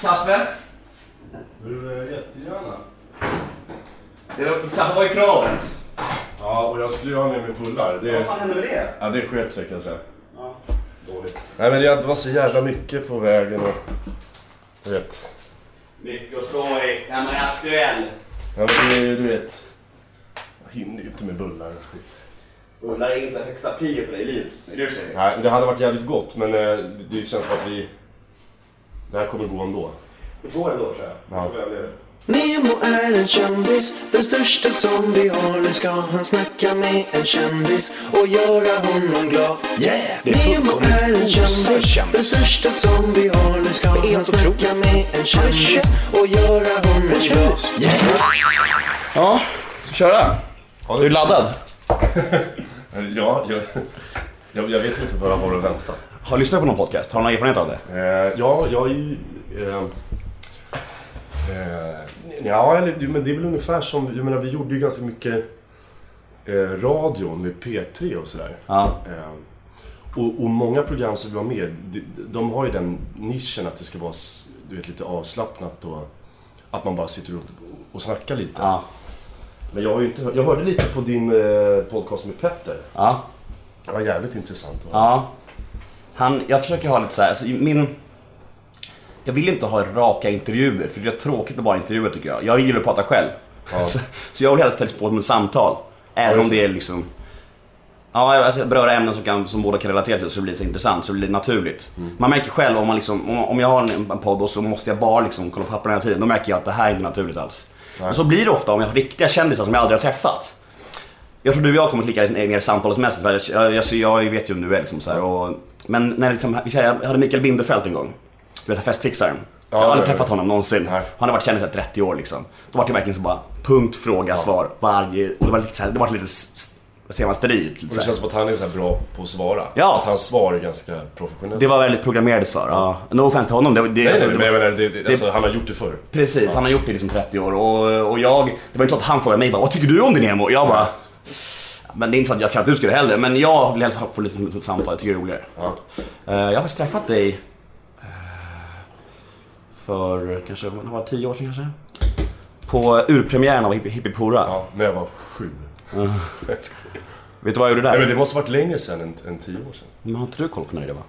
Kaffe? Du, eh, jättegärna. Det var, kaffe var ju kravet. Ja, och jag skulle ju ha med mig bullar. Det, Vad fan hände med det? ja, det sket sig kan jag säga. Ja. Dåligt. Nej men det var så jävla mycket på vägen och... Du vet. Mycket att slå i när man är aktuell. Ja men det, du vet. Jag hinner ju inte med bullar och skit. Bullar är inte högsta prio för dig i livet. Det är det du säger? Nej, men det hade varit jävligt gott men eh, det känns som att vi... Det här kommer gå ändå. Det går ändå tror jag. Ja. Nemo är en kändis, den största som vi har. Nu ska han snacka med en kändis och göra honom glad. Yeah, det är Nemo fullkomligt är en kändis, den kändis. största som vi har. Nu ska Det är han helt snacka med en kändis och göra honom En glad. kändis. Ja, köra. Ja, Är du laddad? Ja, jag, jag, jag vet inte vad jag har att vänta. Har du lyssnat på någon podcast? Har du någon erfarenhet av det? Eh, ja, jag är ju... Eh, eh, ja, men det är väl ungefär som... Jag menar, vi gjorde ju ganska mycket eh, radio med P3 och sådär. Ja. Eh, och, och många program som vi var med de, de har ju den nischen att det ska vara du vet, lite avslappnat och att man bara sitter och, och snackar lite. Ja. Men jag har ju inte Jag hörde lite på din eh, podcast med Petter. Ja. Det var jävligt intressant. va? Ja. Han, jag försöker ha lite så här, alltså min... Jag vill inte ha raka intervjuer, för det är tråkigt att bara intervjua tycker jag. Jag gillar att prata själv. Så, så jag vill helst helst få ett samtal. Även om det är liksom... Ja, alltså beröra ämnen som, kan, som båda kan relatera till så blir det så intressant, så blir det naturligt. Man märker själv om, man liksom, om, om jag har en, en podd och så måste jag bara liksom kolla på papperna hela tiden, då märker jag att det här är inte naturligt alls. Och så blir det ofta om jag har riktiga kändisar som jag aldrig har träffat. Jag tror du och jag kommer att lika mer samtalsmässigt. för Jag, jag, jag, jag vet ju vem du är liksom så här, och, Men när liksom, vi säger, jag hade Mikael Binderfeldt en gång. Du vet festfixaren. jag har ja, aldrig ja. träffat honom någonsin. Nej. Han har varit kändis i 30 år liksom. Då var det verkligen så bara punkt, fråga, svar. Varje... Och det var lite så här, det var lite, vad säger man, sterilt. Och det känns som att han är så bra på att svara. Ja. Att hans svar är ganska professionellt. Det var väldigt programmerade svar. Ja. No offense till honom. Det, det, Nej, alltså, nej, det men det, det, alltså, han har gjort det förr. Precis, han har gjort det i liksom 30 år och, och jag, det var inte så att han frågade mig bara Vad tycker du om din emo? Och jag bara Men det är inte så att jag kan att du skulle heller, men jag vill helst få lite ett samtal, jag tycker det är roligare. Ja. Eh, jag har faktiskt träffat dig eh, för kanske, vad var det, 10 år sedan kanske? På urpremiären av Hippie Hippie Pora. ja, när jag var sju. Vet du vad jag gjorde där? Nej, men det måste varit längre sedan än, än tio år sedan. Men har inte du koll på när det var?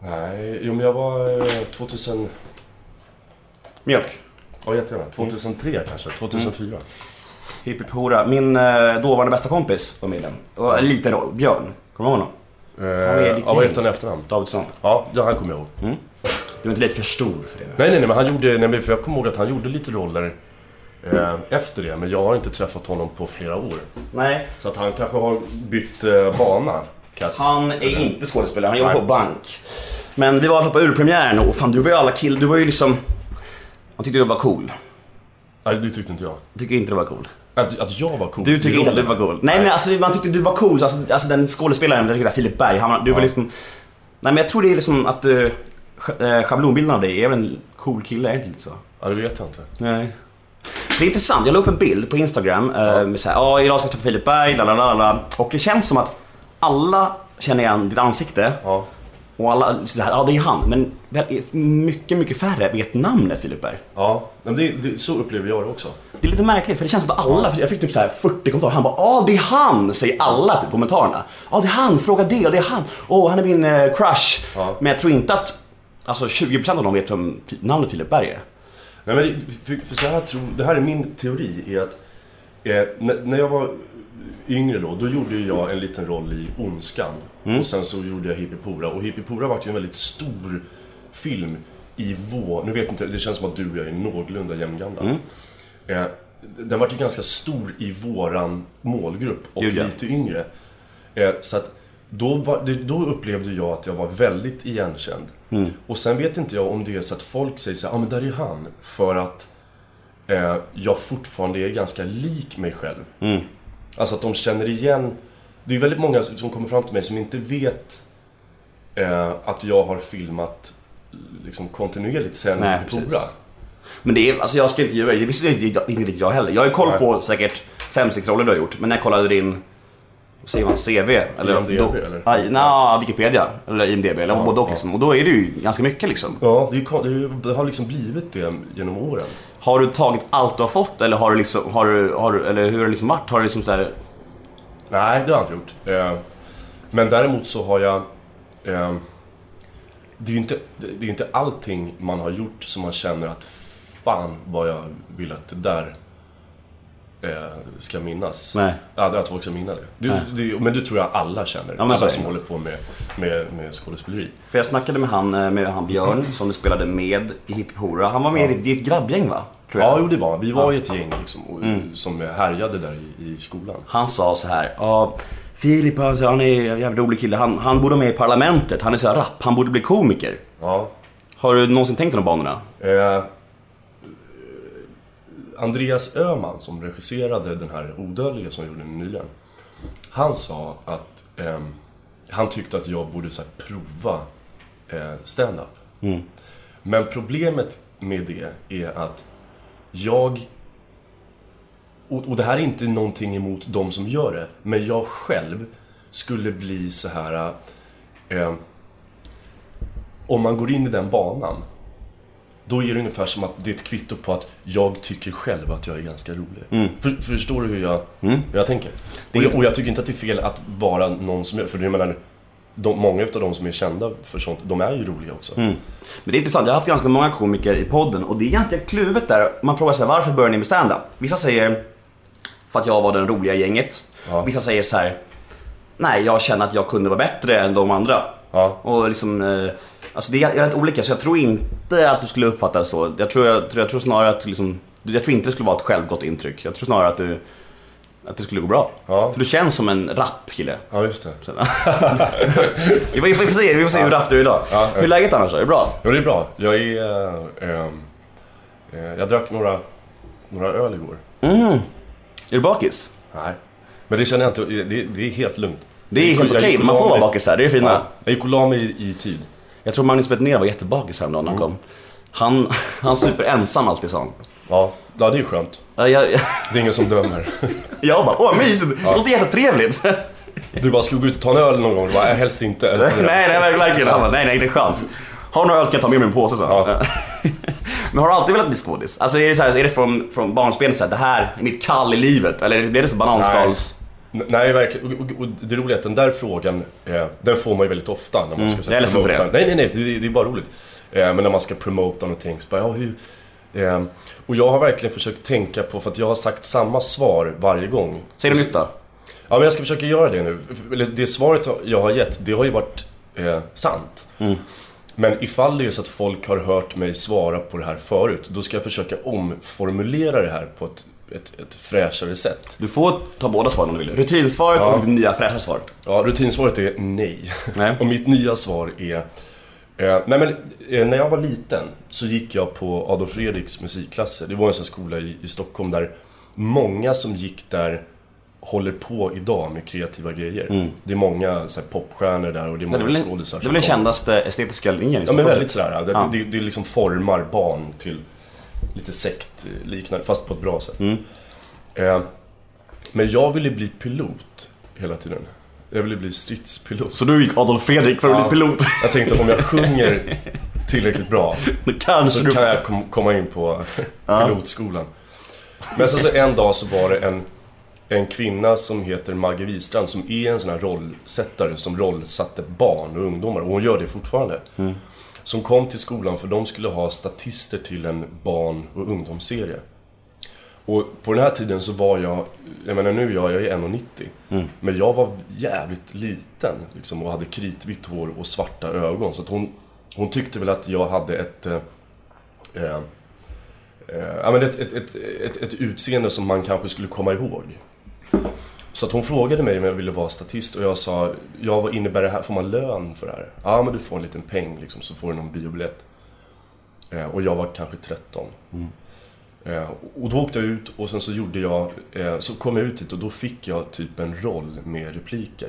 Nej, jo men jag var eh, 2000... Mjölk. Ja, jättegärna. 2003 kanske. 2004. Hippie Pora. Min eh, dåvarande bästa kompis var med i den. Och en liten roll, Björn. Kommer du ihåg honom? Eh, ja, vad heter han i efternamn? Davidsson. Ja, ja, han kommer jag ihåg. Du är inte lite för stor för det? Nej, nej, nej, men han gjorde... Nej, men för jag kommer ihåg att han gjorde lite roller eh, efter det. Men jag har inte träffat honom på flera år. Nej. Så att han kanske har bytt eh, bana. Kan- Han är inte skådespelare, han jobbar på bank. Men vi var på urpremiären och fan du var ju alla kill, du var ju liksom... Man tyckte du var cool. Nej, det tyckte inte jag. Tycker inte du var cool. Att, att jag var cool. Du tycker inte att du var cool. Nej men alltså man tyckte du var cool. Alltså, alltså den skådespelaren, jag är Filip Berg, han, du var Ja. liksom... Nej men jag tror det är liksom att... Uh, schablonbilden av dig är väl en cool kille, är det inte så? Ja, det vet jag inte. Nej. Det är intressant, jag la upp en bild på Instagram eh, med såhär, ja idag ska jag träffa Filip Berg, la la la la. Och det känns som att alla känner igen ditt ansikte. Ja. Och alla, så här, ja det är han. Men mycket, mycket färre vet namnet Filip Berg. Ja, men det, det, så upplever jag det också. Det är lite märkligt för det känns som att alla, jag fick typ så här 40 kommentarer. Han bara ja det är han, säger alla typ, kommentarerna. Ja det är han, fråga det och det är han. Åh han är min eh, crush. Ja. Men jag tror inte att alltså 20% av dem vet vem namnet Filip Berg är. Nej, men för, för så här tror, det här är min teori, är att eh, när, när jag var yngre då, då gjorde jag en liten roll i Ondskan. Och sen så gjorde jag Hippipora. Och Hippipora var ju en väldigt stor film i vår... Nu vet inte, det känns som att du och jag är någorlunda jämngamla. Eh, den var ju ganska stor i våran målgrupp och ja. lite yngre. Eh, så att då, var, då upplevde jag att jag var väldigt igenkänd. Och sen vet inte jag om det är så att folk säger så här, ja ah, men där är han. För att eh, jag fortfarande är ganska lik mig själv. Alltså att de känner igen. Det är väldigt många som kommer fram till mig som inte vet eh, att jag har filmat liksom kontinuerligt sen Nej. Pora. Men det är, alltså jag ska inte ljuga, det visste inte, jag heller. Jag har koll på säkert 5-6 roller du har gjort, men när jag kollade din säger man CV? Eller, IMDb, då, eller? Aj, na, Wikipedia. Eller IMDB, eller både och liksom. Och då är det ju ganska mycket liksom. Ja, det, är det, är ju- det har liksom blivit det genom åren. Har du tagit allt du har fått eller har du liksom, har du, har du, eller hur har det liksom varit? Har du liksom så här, Nej, det har jag inte gjort. Eh, Men däremot så har jag... eh, Det är ju inte, det är inte allting man har gjort som man känner att fan vad jag vill att det där ska minnas. Nej. Ja, att folk ska minna det. Du, det. Men det tror jag alla känner. men så alla är som håller på med, med, med skådespeleri. För jag snackade med han, eh, med han Björn som du spelade med i Hipp Hora. Han var med i ditt grabbgäng va? Ja, jo det var Vi var ju ett gäng liksom, och, som härjade där i, i skolan. Han sa så här, ja Filip han, han är en jävla rolig kille. Han, han borde vara med i Parlamentet. Han är så här rapp. Han borde bli komiker. Ja. Har du någonsin tänkt de banorna? Eh, Andreas Öhman som regisserade den här Odödliga som gjorde nyligen. Han sa att ehm, han tyckte att jag borde så här, prova eh, stand-up. Men problemet med det är att jag och, och det här är inte någonting emot de som gör det, men jag själv skulle bli så här... Eh, om man går in i den banan, då är det ungefär som att det är ett kvitto på att jag tycker själv att jag är ganska rolig. För, förstår du hur jag, hur jag tänker? Och jag, och jag tycker inte att det är fel att vara någon som gör, för jag menar, de, många av de som är kända för sånt, de är ju roliga också. Men det är intressant, jag har haft ganska många komiker i podden och det är ganska kluvet där. Man frågar sig varför börjar ni med stand-up? Vissa säger för att jag var den roliga i gänget. Ja. Vissa säger så här. Nej, jag känner att jag kunde vara bättre än de andra. Ja. Och liksom, eh, alltså det är rätt olika så jag tror inte att du skulle uppfatta det så. Jag tror, jag, jag tror snarare att liksom, jag tror inte det skulle vara ett självgott intryck. Jag tror snarare att du, att det skulle gå bra. Ja. För du känns som en rapp-kille. Ja, just det. Vi, får, vi får se, vi får se hur rapp du är idag. Ja, Hur är läget annars då? Är det bra? Jo, det är bra. Jag är... ehm, eh, jag drack några, några öl igår. Är du bakis? Nej. Men det känner jag inte, det, det är helt lugnt. Det är helt okej, och man får vara bakis här, det är fina. Ja, jag gick och la mig i, i tid. Jag tror Magnus Betnér var jättebakis häromdagen när han kom. Han, han super ensam alltid sa han. Ja, ja det är skönt. Jag, jag, Det är ingen som dömer. jag bara, åh mysigt, det låter jättetrevligt. Du bara, ska vi gå ut och ta en öl någon gång? Du bara, "Nej, helst inte. nej, nej, verkligen. Han bara, nej, nej, det är skönt. Har du några öl kan jag ta med mig en påse sen. Ja. Men har du alltid velat bli skådis? Alltså är det, så här, är det från, från barnsben så här, det här är mitt kall i livet? Eller blir det så bananskals? Nej, verkligen. Och, och, och det roliga är att den där frågan, eh, den får man ju väldigt ofta när man ska Mm, ledsen för promota. det. Nej, nej, nej, det, det är bara roligt. Eh, men när man ska promota någonting så bara, ja hur... Eh, och jag har verkligen försökt tänka på, för att jag har sagt samma svar varje gång. Säg något nytt då. Ja, men jag ska försöka göra det nu. Eller det svaret jag har gett, det har ju varit eh, sant. Mm. Men ifall det är så att folk har hört mig svara på det här förut, då ska jag försöka omformulera det här på ett, ett, ett fräschare sätt. Du får ta båda svaren om du vill. Rutinsvaret Ja. och ditt nya fräscha svar. Ja, rutinsvaret är nej. Nej. Och mitt nya svar är... Eh, nej men, eh, när jag var liten så gick jag på Adolf Fredriks musikklasser. Det var en sån skola i, i Stockholm där många som gick där håller på idag med kreativa grejer. Det är många så här, popstjärnor där och det är Mm. Det många skådisar det är väl den kändaste estetiska linjen i Ja men Stockholm. väldigt sådär. Det, Ja. det, det liksom formar barn till lite sektliknande, fast på ett bra sätt. Mm. Eh, men jag ville bli pilot hela tiden. Jag ville bli stridspilot. Så du gick Adolf Fredrik för att Ja. bli pilot? Jag tänkte om jag sjunger tillräckligt bra Då kanske så du... kan jag kom, komma in på pilotskolan. Men sen så en dag så var det en, en kvinna som heter Maggie Wistrand som är en sån här rollsättare som rollsatte barn och ungdomar och hon gör det fortfarande. Som kom till skolan för de skulle ha statister till en barn och ungdomsserie. Och på den här tiden så var jag, jag menar nu är jag, jag är 1,90. Men jag var jävligt liten liksom, och hade kritvitt hår och svarta ögon. Så att hon, hon tyckte väl att jag hade ett... Eh, eh, eh, ja, men ett, ett, ett, ett, ett utseende som man kanske skulle komma ihåg. Så att hon frågade mig om jag ville vara statist och jag sa, ja vad innebär det här? Får man lön för det här? Ja men du får en liten peng liksom, så får du någon biobiljett. Eh, och jag var kanske 13. Eh, och då åkte jag ut och sen så gjorde jag, eh, så kom jag ut dit och då fick jag typ en roll med repliker.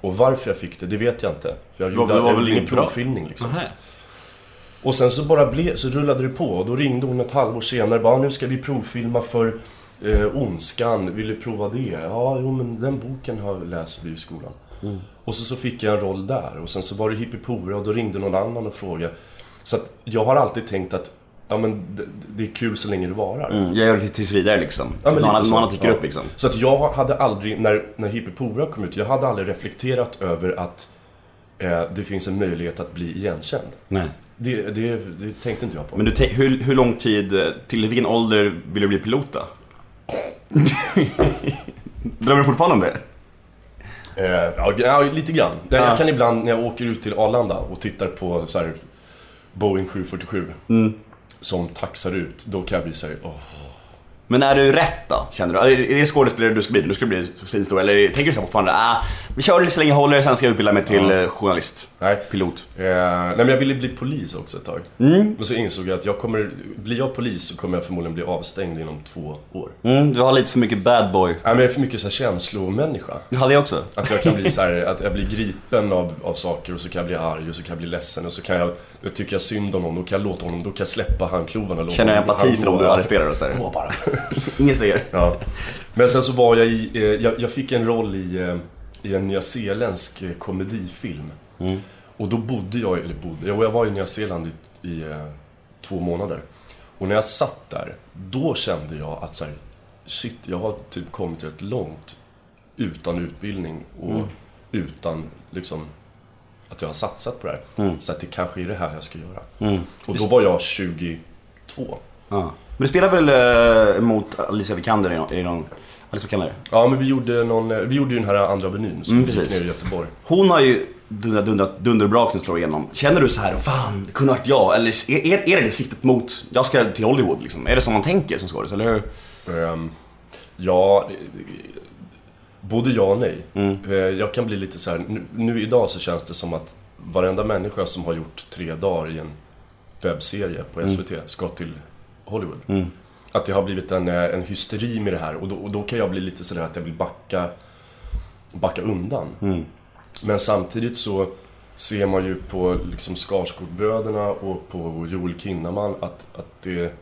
Och varför jag fick det, det vet jag inte. För jag var- gjorde, det var jag väl ingen provfilmning liksom. Nähä. Och sen så bara ble, så rullade det på och då ringde hon ett halvår senare bara nu ska vi provfilma för Eh, Ondskan, vill du prova det? Ja, jo men den boken har läser vi i skolan. Och så, så fick jag en roll där och sen så var det Hippie och då ringde någon annan och frågade. Så att jag har alltid tänkt att ja, men det, det är kul så länge det varar. Mm, jag gör det tills vidare liksom. Ja, någon, annan- någon annan tycker Ja. upp liksom. Så att jag hade aldrig, när, när Hippie kom ut, jag hade aldrig reflekterat över att eh, det finns en möjlighet att bli igenkänd. Nej. Det, det, det tänkte inte jag på. Men du, hur, hur lång tid, till vilken ålder vill du bli pilot då? Drömmer du fortfarande om det? Eh, ja, lite grann. Jag, Ja. jag kan ibland när jag åker ut till Arlanda och tittar på så här, Boeing 747 Mm. som taxar ut, då kan jag bli såhär, åh. Men är du rätt då, känner du? Är det skådespelare du ska bli? Du ska bli svinstor? Eller tänker du så här fortfarande, ah, vi kör det så länge jag håller, sen ska jag utbilda mig till Ja. eh, journalist, Nej. pilot. Eh, nej men jag ville bli polis också ett tag. Mm. Men så insåg jag att jag kommer, blir jag polis så kommer jag förmodligen bli avstängd inom två år. Mm, du har lite för mycket bad boy. Nej men jag är för mycket så här känslomänniska. Du hade jag också. Att jag kan bli så här, att jag blir gripen av, av saker och så kan jag bli arg och så kan jag bli ledsen och så kan jag, jag tycker jag synd om någon, då kan jag låta honom, då kan jag släppa handklovarna Känner honom- empati för dem du arresterar och så här. Gå bara. Ingen ser. Ja. Men sen så var jag i, eh, jag, jag fick en roll i, eh, i en nyzeeländsk eh, komedifilm. Mm. Och då bodde jag, eller bodde, jag jag var i Nya Zeeland i, i eh, två månader. Och när jag satt där, då kände jag att så här, shit, jag har typ kommit rätt långt utan utbildning och Mm. utan liksom att jag har satsat på det här. Mm. Så att det kanske är det här jag ska göra. Och då var jag 22. Ja. Men du spelar väl eh, mot Alicia Vikander i någon... I någon Alicia Vikander? Ja, men vi gjorde, någon, eh, vi gjorde ju den här andra menyn som Mm, gick precis. ner i Göteborg. Hon har ju dundrat, dundrat, dunderbrak som slår igenom. Känner du så här, fan, det kunde varit jag? Eller är, är, är det siktet mot, jag ska till Hollywood liksom? Är det som man tänker som skådis, eller hur? Ehm, ja, både ja och nej. Mm. Eh, Jag kan bli lite så här, nu, nu idag så känns det som att varenda människa som har gjort tre dagar i en webbserie på Mm. SVT ska till Hollywood. Att det har blivit en, eh, en hysteri med det här och då, och då kan jag bli lite sådär att jag vill backa, backa undan. Mm. Men samtidigt så ser man ju på liksom Skarsgårdbröderna och på Joel Kinnaman att, att det...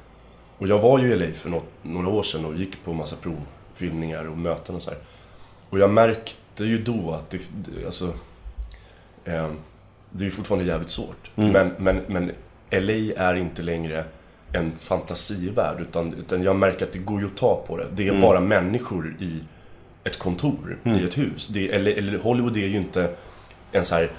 Och jag var ju i LA för något, några år sedan och gick på massa provfilmningar och möten och så här. Och jag märkte ju då att det, alltså... Eh, det är ju fortfarande jävligt svårt. Men, men, men LA är inte längre en fantasivärld utan, utan jag märker att det går ju att ta på det. Det är bara människor i ett kontor, i ett hus. Det, eller, eller Hollywood är ju inte en så här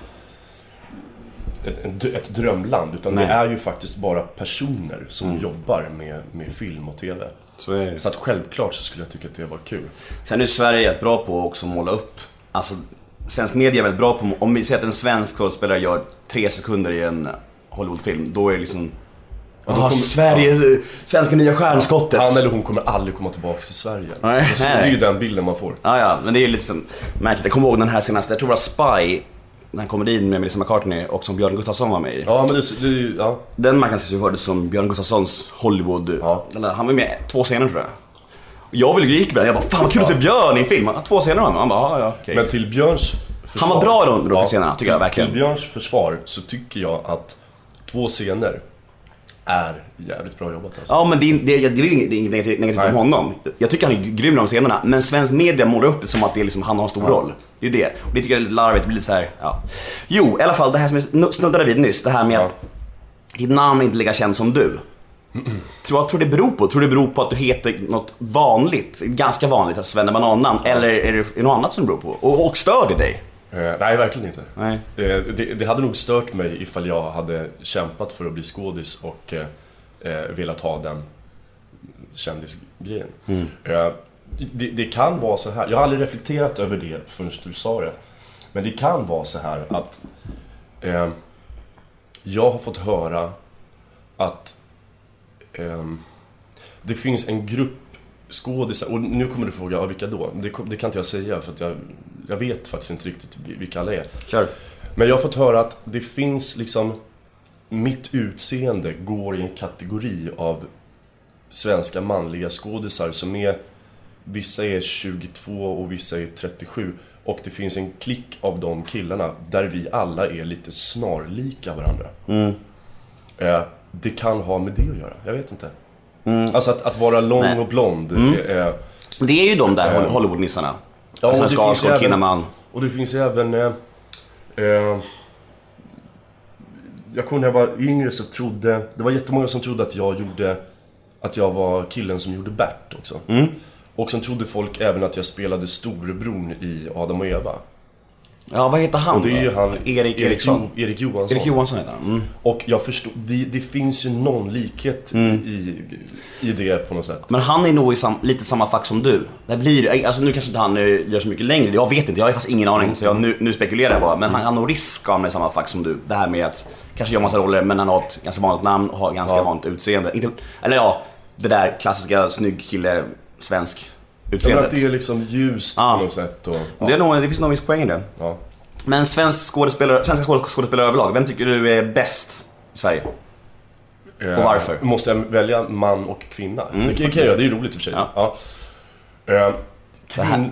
ett, drömland utan Nej. det är ju faktiskt bara personer som jobbar med, med film och TV. Så. Så att självklart så skulle jag tycka att det var kul. Sen är Sverige jävligt bra på att också måla upp, alltså svensk media är väldigt bra på, om vi säger att en svensk skådespelare gör tre sekunder i en Hollywoodfilm, då är det liksom Ah, kommer- Sverige, svenska nya stjärnskottet. Han eller hon kommer aldrig komma tillbaka till Sverige. Nej, så, så, det är ju den bilden man får. Ja, ja, men det är ju lite som märkligt. Jag kommer ihåg den här senaste, jag tror det var Spy, den här komedin med Melissa McCartney och som Björn Gustafsson var med i. Ja, men det, det är ju- ja. Den marknadsfördes som Björn Gustafssons Hollywood. Ja. Eller, Han var med två scener tror jag. Jag ville gick med jag bara fan vad kul att se Björn i en film. Ja, Två scener var han med. Han bara, ja, ja, okej. Men till Björns försvar... Han var bra i de- de scenerna, tycker jag verkligen. Till Björns försvar så tycker jag att två scener är jävligt bra jobbat alltså. Ja men det är, det, är- det är ju inget det är inget negativt negativt om honom. Jag tycker han är grym i de scenerna. Men svensk media målar upp det som att det är liksom, han har en stor roll. Det är det. Och det tycker jag är lite larvigt. Det blir lite så här, ja. Jo, i alla fall det här som jag snuddade vid nyss. Det här med Ja. att ditt namn inte är lika känd som du. Tror, vad tror du det beror på? Tror du det beror på att du heter något vanligt? Ganska vanligt, alltså Svenne Banannamn. Eller är det något annat som det beror på? Och, och stör det dig? Eh, nej, verkligen inte. Nej. Eh, det, det hade nog stört mig ifall jag hade kämpat för att bli skådis och eh, eh, velat ha den kändisgrejen. Mm. Eh, det, det kan vara så här, jag har aldrig reflekterat över det förrän du sa det. Men det kan vara så här att eh, jag har fått höra att ehm, det finns en grupp skådisar, och nu kommer du fråga, ja, vilka då? Det, det kan inte jag säga för att jag, jag vet faktiskt inte riktigt vilka alla är. Kör. Men jag har fått höra att det finns liksom Mitt utseende går i en kategori av svenska manliga skådisar som är Vissa är 22 och vissa är 37 och det finns en klick av de killarna där vi alla är lite snarlika varandra. Eh, det kan ha med det att göra, jag vet inte. Alltså att, att vara lång Nej. Mm. och blond. är- Det är ju de där Hollywoodnissarna. Ja, och ju Skarsgård, även- Kinnaman. Och det finns även... Eh, eh, jag kommer när jag var yngre så trodde... Det var jättemånga som trodde att jag gjorde... Att jag var killen som gjorde Bert också. Mm. Och sen trodde folk även att jag spelade storebror i Adam och Eva. Ja, vad heter han Och det är ju han... Erik Eriksson. Jo, Erik Johansson. Erik Johansson heter han. Mm. Och jag förstår... Det, det finns ju någon likhet i, i det på något sätt. Men han är nog i sam, lite samma fack som du. Det blir, alltså nu kanske inte han gör så mycket längre, jag vet inte, jag har faktiskt ingen aning. Så jag, nu, nu spekulerar jag bara. Men han har nog risk att hamna i samma fack som du. Det här med att kanske göra massa roller men han har ett ganska vanligt namn och har ganska Ja. vanligt utseende. Inte, eller ja, det där klassiska snygg kille, svensk Utseendet. att det är liksom ljust Ja. på något sätt. Och, Det, är nog, det finns nog viss poäng i det. ja. Men svensk skådespelare, svenska skåd- skådespelare överlag, vem tycker du är bäst i Sverige? Eh, Och varför? Måste jag välja man och kvinna? det kan jag göra, det är roligt i och för sig. Ja. Ja. Eh, kvinn...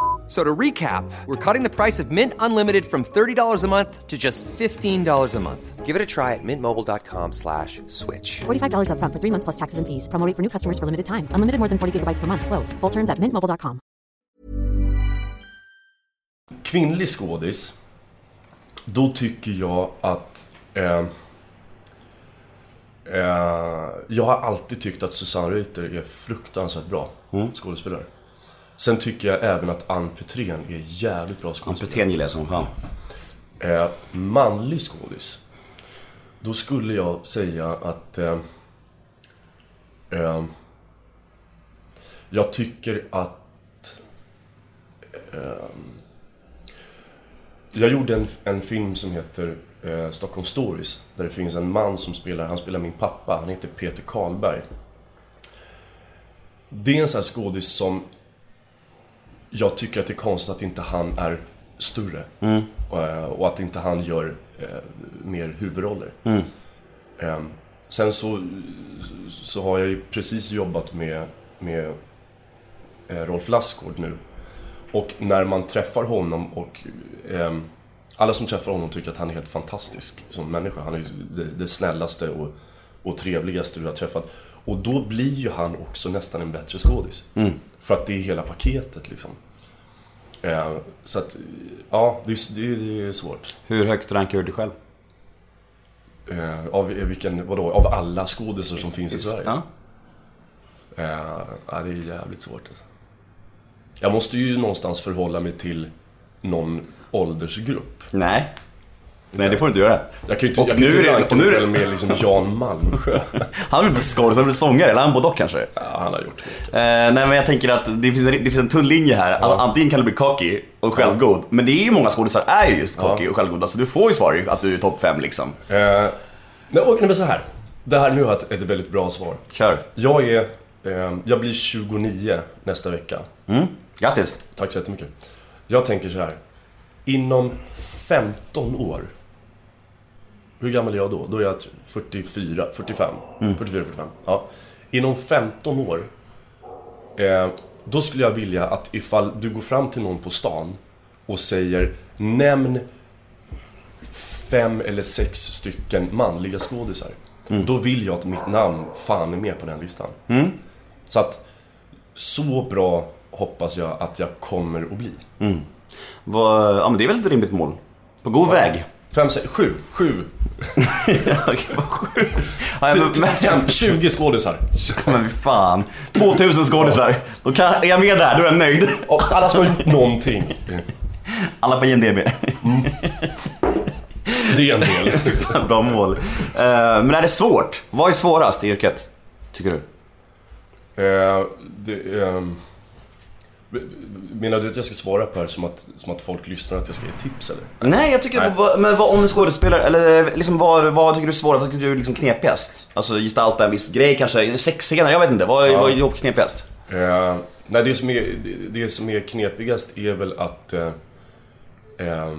F- So to recap, we're cutting the price of Mint Unlimited from $30 a month to just $15 a month. Give it a try at mintmobile.com slash switch. $45 upfront for three months plus taxes and fees. Promo rate for new customers for limited time. Unlimited more than 40 gigabytes per month. Slows. Full terms at mintmobile.com. kvinnlig skådis, då tycker jag att... Eh, eh, jag har alltid tyckt att Susanne Reuter är fruktansvärt bra skådespelare. Sen tycker jag även att Ann Petrén är jävligt bra skådespelare. Petrén gillar jag som fan. Eh, manlig skådis. Då skulle jag säga att... Eh, eh, jag tycker att... Eh, jag gjorde en, en film som heter eh, Stockholm Stories. Där det finns en man som spelar, han spelar min pappa. Han heter Peter Karlberg. Det är en sån här skådis som jag tycker att det är konstigt att inte han är större. Eh, Och att inte han gör eh, mer huvudroller. Eh, sen så, så har jag ju precis jobbat med, med eh, Rolf Lassgård nu. Och när man träffar honom och ehm, alla som träffar honom tycker att han är helt fantastisk som människa. Han är det, det snällaste och, och trevligaste du har träffat. Och då blir ju han också nästan en bättre skådis. För att det är hela paketet liksom. Eh, så att, ja, det är, det, är, det är svårt. Hur högt rankar du dig själv? Eh, av vilken, vadå, av alla skådisar som finns i Sverige? Ja. Eh, ja, det är jävligt svårt alltså. Jag måste ju någonstans förhålla mig till någon åldersgrupp. Nej. Nej, det får du inte göra. Jag kan ju inte, Och jag kan nu inte är det- ranka mig det- själv med liksom Jan Malmsjö. Han är inte skådis, han är sångare, eller han både och kanske? Ja, han har gjort mycket. Eh, nej men jag tänker att det finns, en, det finns en tunn linje här. Antingen kan du bli cocky och självgod, men det är ju många skådisar är ju just cocky och självgoda, så du får ju svar att du är topp 5 liksom. Eh, nej, och, nej, men så här. Det här nu har jag ett, väldigt bra svar. Kör. Jag är, eh, jag blir 29 nästa vecka. Grattis. Tack så jättemycket. Jag tänker så här. Inom 15 år. Hur gammal är jag då? Då är jag 44, 45. 44, 45. Ja. Inom 15 år. Eh, då skulle jag vilja att ifall du går fram till någon på stan och säger Nämn fem eller sex stycken manliga skådisar. Då vill jag att mitt namn fan är med på den listan. Så att så bra hoppas jag att jag kommer att bli. Vad, ja men det är väl ett rimligt mål. På god väg. Fem, sex, sju, sju. ja, okej, vad sjukt. Ja, men, men, Fem, 20 skådisar. men fy fan. 2000 skådisar. Då kan, är jag med där, då är jag nöjd. Och alla som har gjort någonting. Alla på IMDB. Det är en del. Fan, Bra mål. Eh, men är det svårt? Vad är svårast i yrket? Tycker du? Eh, det, ehm, menar du att jag ska svara på det här som att, som att folk lyssnar att jag ska ge tips eller? Nej, jag tycker... Nej. Vad, men vad om skådespelare, eller liksom vad, vad tycker du är svårast? Vad tycker du är liksom knepigast? Alltså gestalta en viss grej kanske, sexscener, jag vet inte. Vad, vad är jobb knepigast? Eh, nej, det som, är, det, som är knepigast är väl att eh, eh,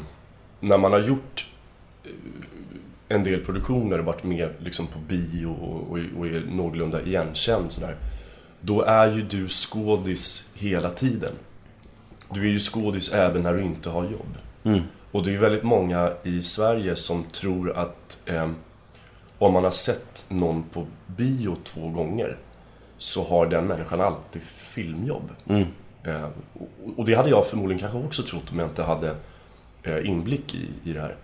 när man har gjort en del produktioner och varit med liksom på bio och, och, och är någorlunda igenkänd sådär. Då är ju du skådis hela tiden. Du är ju skådis även när du inte har jobb. Och det är ju väldigt många i Sverige som tror att eh, om man har sett någon på bio två gånger så har den människan alltid filmjobb. Eh, och, och det hade jag förmodligen kanske också trott om jag inte hade eh, inblick i, i det här.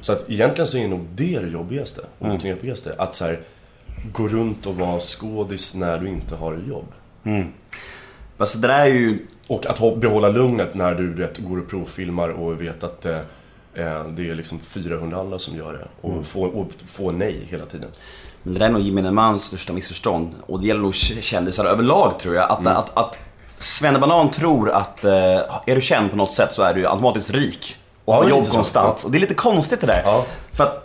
Så att egentligen så är nog det det jobbigaste och det knepigaste. Att så här, gå runt och vara skådis när du inte har jobb. Alltså det där är ju... Och att behålla lugnet när du, vet, går och provfilmar och vet att eh, eh, det är liksom 400 andra som gör det. Och, få, och få nej hela tiden. Men det där är nog gemene mans största missförstånd. Och det gäller nog kändisar överlag tror jag. Att, Mm. att, att Svennebanan tror att eh, är du känd på något sätt så är du automatiskt rik. Och Ja, har jobb konstant. Och det är lite konstigt det där. Ja. För att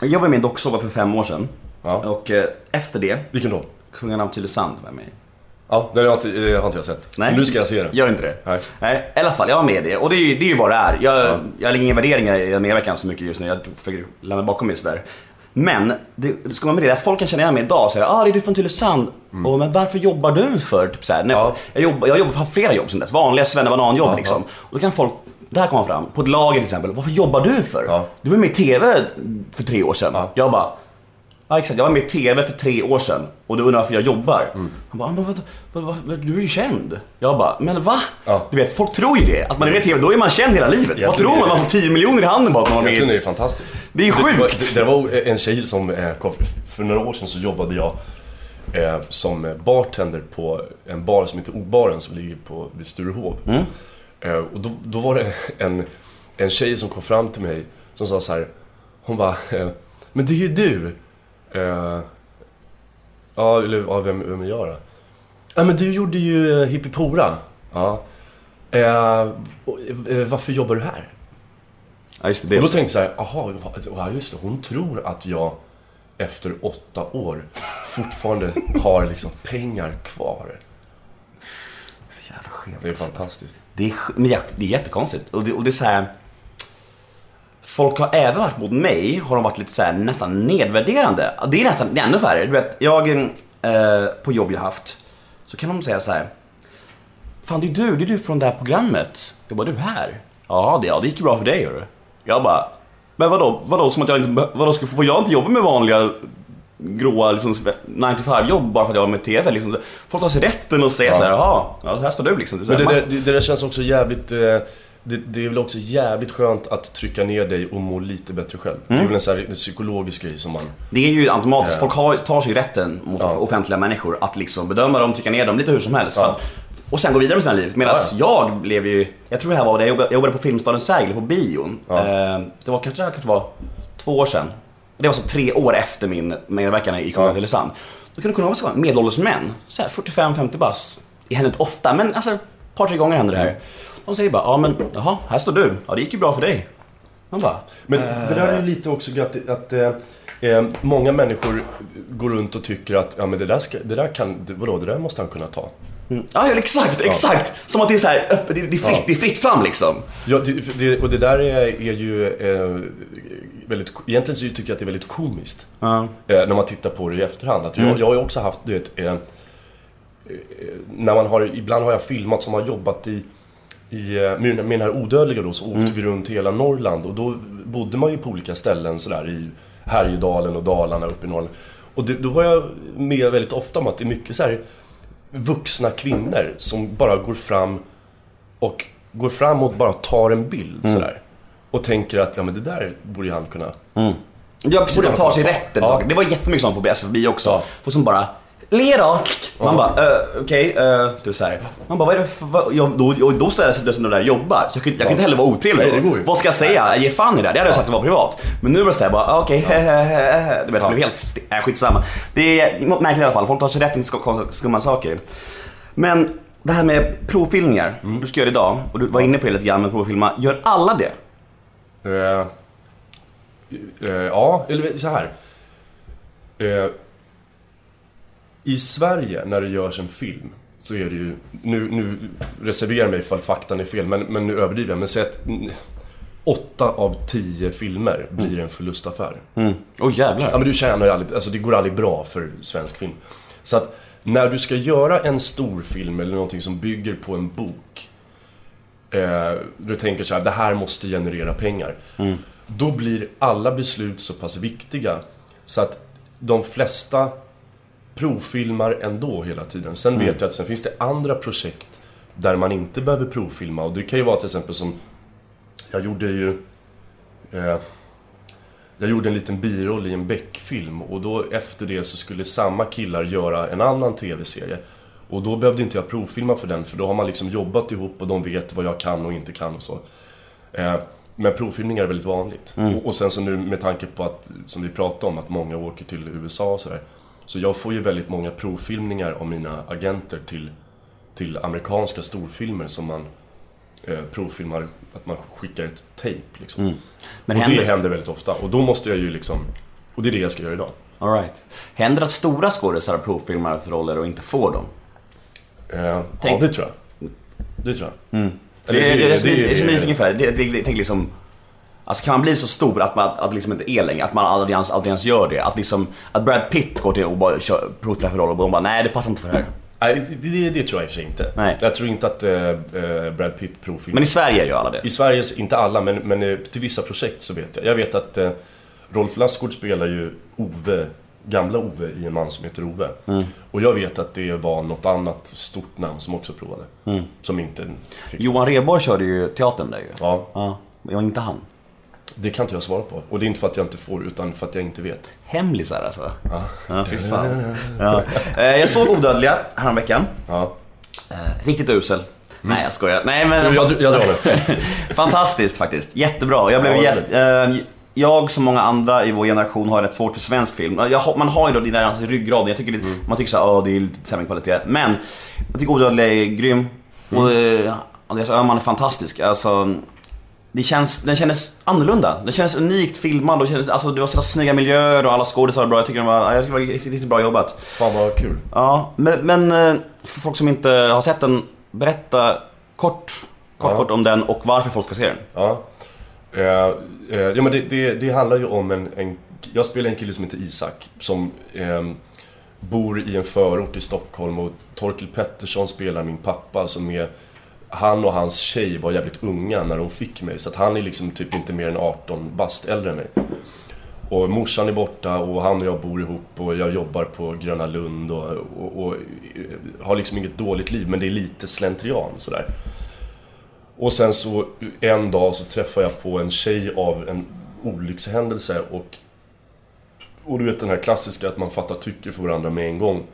jag jobbade med en docksåpa för fem år sedan. Ja. Och eh, efter det, Vilken då? Kungarna av Tylösand var jag med i. Ja, den har inte, eh, har inte jag sett. Nej. Nu ska jag se den. Gör inte det? Nej. Nej, i alla fall, jag var med i det. Och det är ju, det är ju vad det är. Jag, jag lägger inga värderingar i medverkan så mycket just nu. Jag försöker lämna bakom mig sådär. Men, det, ska man med det, att folk kan känna igen mig idag och säga ah det är du från Tylösand. Och, men varför jobbar du för? Typ såhär, nej, Mm. Ja. jag, jobbar, jag jobbar för flera jobb sen dess. Vanliga svennebananjobb Ja, liksom. Och då kan folk, det här kommer fram, på ett lager till exempel. Varför jobbar du för? Ja. Du var med i TV för tre år sedan. Ja. Jag bara, Ja exakt, jag var med i TV för tre år sedan och du undrar varför jag jobbar. Mm. Han bara, "Ah, men vad, vad, vad, du är ju känd. Jag bara, men va? Ja. Du vet, folk tror ju det. Att man är med i TV, då är man känd hela livet. Jag vad tror man? det. Man får 10 miljoner i handen bara att man var med Egentligen är det fantastiskt. Det är sjukt. var, det, det var en tjej som eh, kom, för några år sedan så jobbade jag eh, som bartender på en bar som heter Obaren som ligger på, vid Sturehov. Mm. Eh, och då, då var det en, en tjej som kom fram till mig som sa så här. Hon bara, eh, men det är ju du. Eh, ja, eller ja, vem, vem är jag då? Ja, men du gjorde ju eh, Hippipora. Ja. Eh, och, eh, varför jobbar du här? Ja just det, Och då det. tänkte jag så här, aha, ja just det, hon tror att jag efter åtta år fortfarande har liksom pengar kvar. Så jävla skevt. Det är fantastiskt. Det är, men det är jättekonstigt. Och det, och det är så här. Folk har även varit mot mig, har de varit lite så här, nästan nedvärderande. Det är nästan det är ännu värre. Du vet, jag, eh, på jobb jag haft, så kan de säga så här. Fan det är du, det är du från det här programmet. Jag bara, du här? Ja, det, ja, det gick ju bra för dig hörru. Jag bara, men vadå, vadå som att jag inte, vadå, ska, får jag inte jobba med vanliga gråa liksom, 9 to 5 jobb bara för att jag var med TV? Liksom. Folk tar sig rätten och säger så här, jaha, ja, här står du liksom. Men det, det, det där känns också jävligt... Eh, det, det är väl också jävligt skönt att trycka ner dig och må lite bättre själv. Det är väl en sån här psykologisk grej som man... Det är ju automatiskt, folk har, tar sig rätten mot Ja. offentliga människor att liksom bedöma dem, trycka ner dem lite hur som helst. Ja. Och sen gå vidare med sina liv. Medan Ja, jag blev ju, jag tror det här var det, jag jobbade, på Filmstaden Sägel på bion. Eh, det var kanske, det här kanske var två år sedan. Det var så tre år efter min medverkan i Kungliga Ja. Tylösand. Då kunde det kunna vara medelålders män, så här 45-50 bast. Det händer inte ofta, men alltså ett par, tre gånger händer det här. De säger bara, ja men jaha, här står du. Ja det gick ju bra för dig. Man bara, Men det där är ju lite också att, att eh, eh, många människor går runt och tycker att ja, men det, där ska, det där kan, vadå, det där måste han kunna ta. Ja, ja exakt, exakt. Som att det är så här öppet, det, är fritt, Ja. det är fritt fram liksom. Ja, det, det, och det där är, är ju eh, väldigt, egentligen så tycker jag att det är väldigt komiskt. Ja. Eh, när man tittar på det i efterhand. Att jag, jag har ju också haft, du vet, eh, eh, när man har, ibland har jag filmat som har jobbat i, i eh, med, med den här odödliga då, så åkte vi runt hela Norrland och då bodde man ju på olika ställen sådär i Härjedalen och Dalarna uppe i Norrland. Och det, då var jag med väldigt ofta om att det är mycket så här vuxna kvinnor som bara går fram och går fram och bara tar en bild sådär. Och tänker att, ja men det där borde ju han kunna... Ja precis, de tar sig Ja. rätten. Ja. Det var jättemycket sånt på SFB också. Ja. Folk som bara, le då. Man bara, uh, okej, okay, du så här. Man bara, vad är det för, vad, jag, då, och då ställer jag sig som de där jobbar. Så jag kunde, jag kunde inte heller vara otrevlig. Nej, det går ju. Vad ska jag säga? Ge fan i det. Det hade jag sagt att det var privat. Men nu var det såhär bara, okej, hehehe. Du vet, det blev helt, st- äh, skitsamma. Det är märkligt i alla fall. Folk tar sig rätten till sk- skumma saker. Men det här med provfilmningar. Mm. Du ska göra det idag. Och du var inne på det lite grann med provfilma. Gör alla det? Eh, eh, ja, eller så här. Eh, I Sverige, när det görs en film, så är det ju... Nu, nu reserverar jag mig ifall faktan är fel, men, men nu överdriver jag. Men säg att... mm, åtta av tio filmer blir en förlustaffär. Åh oh, jävlar. Ja men du tjänar ju aldrig, alltså det går aldrig bra för svensk film. Så att när du ska göra en stor film eller någonting som bygger på en bok. Eh, du tänker så här, det här måste generera pengar. Då blir alla beslut så pass viktiga så att de flesta provfilmar ändå hela tiden. Sen vet jag att sen finns det andra projekt där man inte behöver provfilma och det kan ju vara till exempel som jag gjorde ju eh, jag gjorde en liten biroll i en Beck-film och då efter det så skulle samma killar göra en annan TV-serie. Och då behövde inte jag provfilma för den för då har man liksom jobbat ihop och de vet vad jag kan och inte kan och så. Eh, men provfilmningar är väldigt vanligt. Och, och sen så nu med tanke på att, som vi pratade om, att många åker till USA och sådär. Så jag får ju väldigt många provfilmningar av mina agenter till, till amerikanska storfilmer som man eh, provfilmar, att man skickar ett tejp liksom. Men och händer, det händer väldigt ofta. Och då måste jag ju liksom... Och det är det jag ska göra idag. All right. händer att stora skådisar provfilmar för roller och inte får dem? Eh, ja, Tänk- det tror jag. Det tror jag. Eller, Eller så- det- jag är så det- nyfiken för det. det, det, det tänk liksom, alltså kan man bli så stor att man att liksom inte är längre, att man aldrig ens, aldrig ens gör det? Att liksom, att Brad Pitt går till och bara kör roller och de bara nej det passar inte för det här. Nej, det, det, tror jag i och för sig inte. Nej. Jag tror inte att eh, eh, Brad Pitt provfilmar. Men i Sverige gör alla det. I Sverige, inte alla, men, men eh, till vissa projekt så vet jag. Jag vet att eh, Rolf Lassgård spelar ju Ove, gamla Ove i En man som heter Ove. Mm. Och jag vet att det var något annat stort namn som också provade. Som inte fick. Johan Rheborg körde ju teatern där ju. Ja, Ja, men inte han. Det kan inte jag svara på. Och det är inte för att jag inte får, utan för att jag inte vet. Hemlisar alltså. Ja, fy fan. Ja. Eh, Jag såg Odödliga häromveckan. Ja. Eh, Riktigt usel. Nej jag skojar. Nej men... Jag, jag drar nu. Fantastiskt faktiskt. Jättebra. Jag blev Ja, eh, jag som många andra i vår generation har rätt svårt för svensk film. Jag, man har ju då det där i ryggraden. Jag tycker det, Man tycker såhär, det är lite sämre kvalitet. Men jag tycker Odödliga är grym. Och eh, Andreas Öhman är fantastisk. Alltså, det känns, den kändes annorlunda. Den kändes unikt filmad och kändes, alltså, det var så snygga miljöer och alla skådisar var bra. Jag tycker det var, jag tycker det var riktigt, riktigt bra jobbat. Fan vad kul. Ja, men, men eh, för folk som inte har sett den, berätta kort, kort, Ja. kort om den och varför folk ska se den. Ja. Eh, eh, ja men det, det, det handlar ju om en, en... Jag spelar en kille som heter Isak. Som eh, bor i en förort i Stockholm och Torkel Pettersson spelar min pappa som är... Han och hans tjej var jävligt unga när de fick mig. Så att han är liksom typ inte mer än 18 bast äldre än mig. Och morsan är borta och han och jag bor ihop och jag jobbar på Gröna Lund och, och, och eh, har liksom inget dåligt liv men det är lite slentrian sådär. Och sen så en dag så träffar jag på en tjej av en olyckshändelse och... Och du vet den här klassiska att man fattar tycke för varandra med en gång.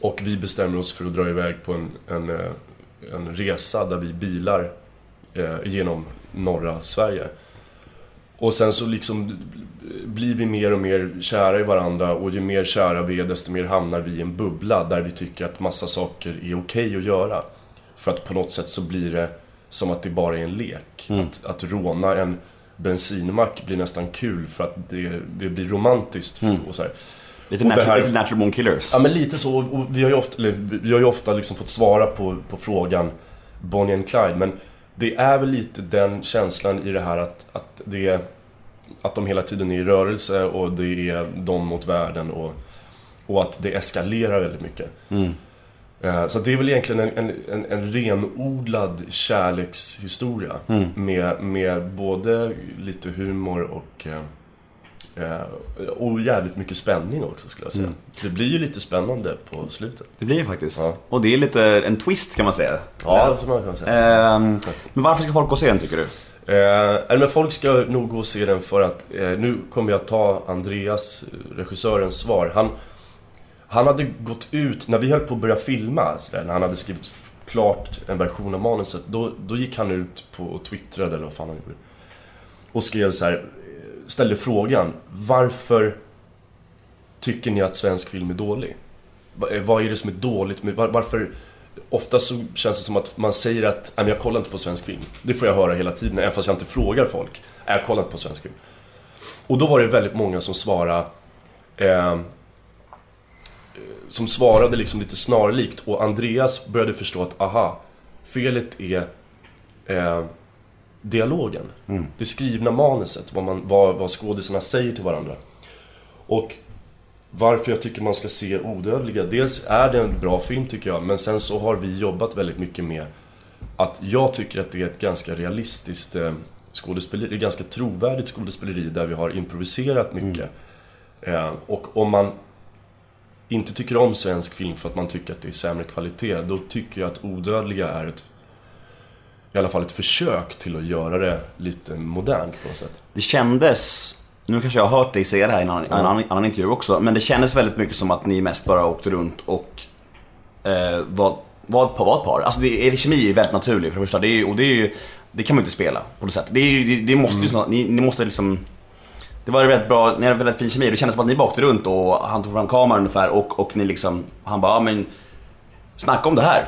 Och vi bestämmer oss för att dra iväg på en, en, eh, en resa där vi bilar eh, genom norra Sverige. Och sen så liksom blir vi mer och mer kära i varandra och ju mer kära vi är desto mer hamnar vi i en bubbla där vi tycker att massa saker är okej att göra. För att på något sätt så blir det som att det bara är en lek. Att, att råna en bensinmack blir nästan kul för att det, det blir romantiskt. Och så här. Lite natural, här- lite natural Born Killers. Ja men lite så, och vi har ju ofta, eller, vi har ju ofta liksom fått svara på, på frågan Bonnie and Clyde, men det är väl lite den känslan i det här att, att det är, att de hela tiden är i rörelse och det är de mot världen och, och att det eskalerar väldigt mycket. Eh, Så det är väl egentligen en, en, en, en renodlad kärlekshistoria med, med både lite humor och Eh, och jävligt mycket spänning också skulle jag säga. Det blir ju lite spännande på slutet. Det blir det faktiskt. Ja. Och det är lite en twist kan man säga. Ja, som man kan säga. Ehm, men varför ska folk gå och se den tycker du? Eh, men folk ska nog gå och se den för att eh, nu kommer jag ta Andreas, eh, regissörens svar. Han, han hade gått ut, när vi höll på att börja filma, där, när han hade skrivit klart en version av manuset, då, då gick han ut på och twittrade eller vad fan han gjorde. Och skrev så här, eh, ställde frågan, varför tycker ni att svensk film är dålig? Eh, vad är det som är dåligt med, var, varför Ofta så känns det som att man säger att Nej, men jag kollar inte på svensk film. Det får jag höra hela tiden, även fast jag inte frågar folk. "Nej, Jag kollar inte på svensk film. Och då var det väldigt många som svarade eh, Som svarade liksom lite snarlikt och Andreas började förstå att aha Felet är eh, dialogen. Mm. Det skrivna manuset, vad, man, vad, vad skådisarna säger till varandra. Och varför jag tycker man ska se Odödliga. Dels är det en bra film tycker jag, men sen så har vi jobbat väldigt mycket med att jag tycker att det är ett ganska realistiskt eh, skådespeleri, det är ganska trovärdigt skådespeleri där vi har improviserat mycket. Eh, och om man inte tycker om svensk film för att man tycker att det är sämre kvalitet, då tycker jag att Odödliga är ett i alla fall ett försök till att göra det lite modernt på något sätt. Det kändes, nu kanske jag har hört dig säga det här i en annan, en annan, annan intervju också, men det kändes väldigt mycket som att ni mest bara åkte runt och eh, var, var, ett par, var ett par. Alltså det, er kemi är väldigt naturlig för det första, det är, och det är ju, det kan man ju inte spela på något sätt. Det, är det, det måste ju snart, ni, ni måste liksom det var väldigt bra, ni hade väldigt fin kemi. Det kändes som att ni bara åkte runt och han tog fram kameran ungefär och, och ni liksom, han bara, ja men snacka om det här.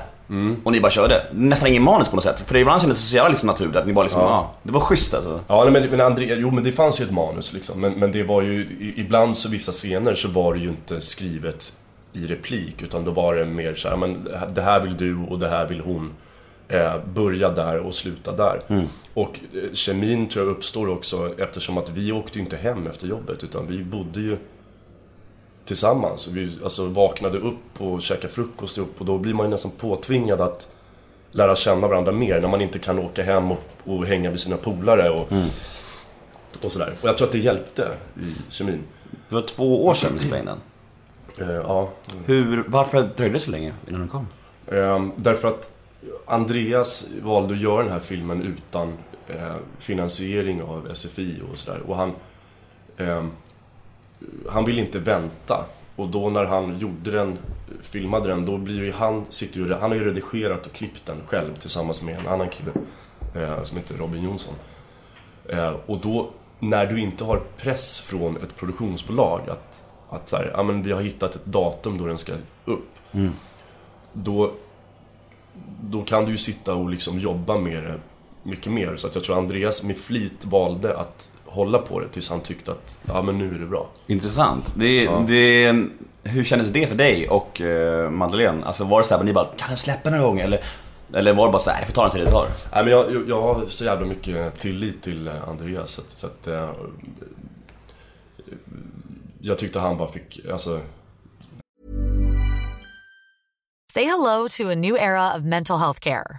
Och ni bara körde. Nästan ingen manus på något sätt. För ibland kändes det så jävla liksom naturligt att ni bara liksom, ja. det var schysst alltså. Ja, men, men André, jo men det fanns ju ett manus liksom. Men, men det var ju, ibland så vissa scener så var det ju inte skrivet i replik. Utan då var det mer så här, men det här vill du och det här vill hon. Eh, börja där och sluta där. Och eh, kemin tror jag uppstår också eftersom att vi åkte ju inte hem efter jobbet. Utan vi bodde ju tillsammans. Vi alltså, vaknade upp och käkade frukost ihop och då blir man ju nästan påtvingad att lära känna varandra mer när man inte kan åka hem och, och hänga med sina polare och, och sådär. Och jag tror att det hjälpte i kemin. Det var två år sedan ni spelade in den. Ja. Hur, varför dröjde det så länge innan den kom? Eh, därför att Andreas valde att göra den här filmen utan eh, finansiering av SFI och sådär. Och han, eh, han ville inte vänta. Och då när han gjorde den, filmade den, då blir ju han, sitter ju, han har ju redigerat och klippt den själv tillsammans med en annan kille eh, som heter Robin Jonsson. Eh, och då, när du inte har press från ett produktionsbolag att, att så här, ja men vi har hittat ett datum då den ska upp. Då, då kan du ju sitta och liksom jobba med det mycket mer. Så att jag tror Andreas med flit valde att hålla på det tills han tyckte att, ja men nu är det bra. Intressant. Det, det, hur kändes det för dig och uh, Madeleine? Alltså var det såhär, ni bara, kan den släppa någon gång? Eller, eller var det bara såhär, det får ta den tid det tar? Nej men jag, jag- jag har så jävla mycket tillit till eh, Andreas så att, så att eh, jag tyckte han bara fick, alltså Say hello to a new era of mental health care.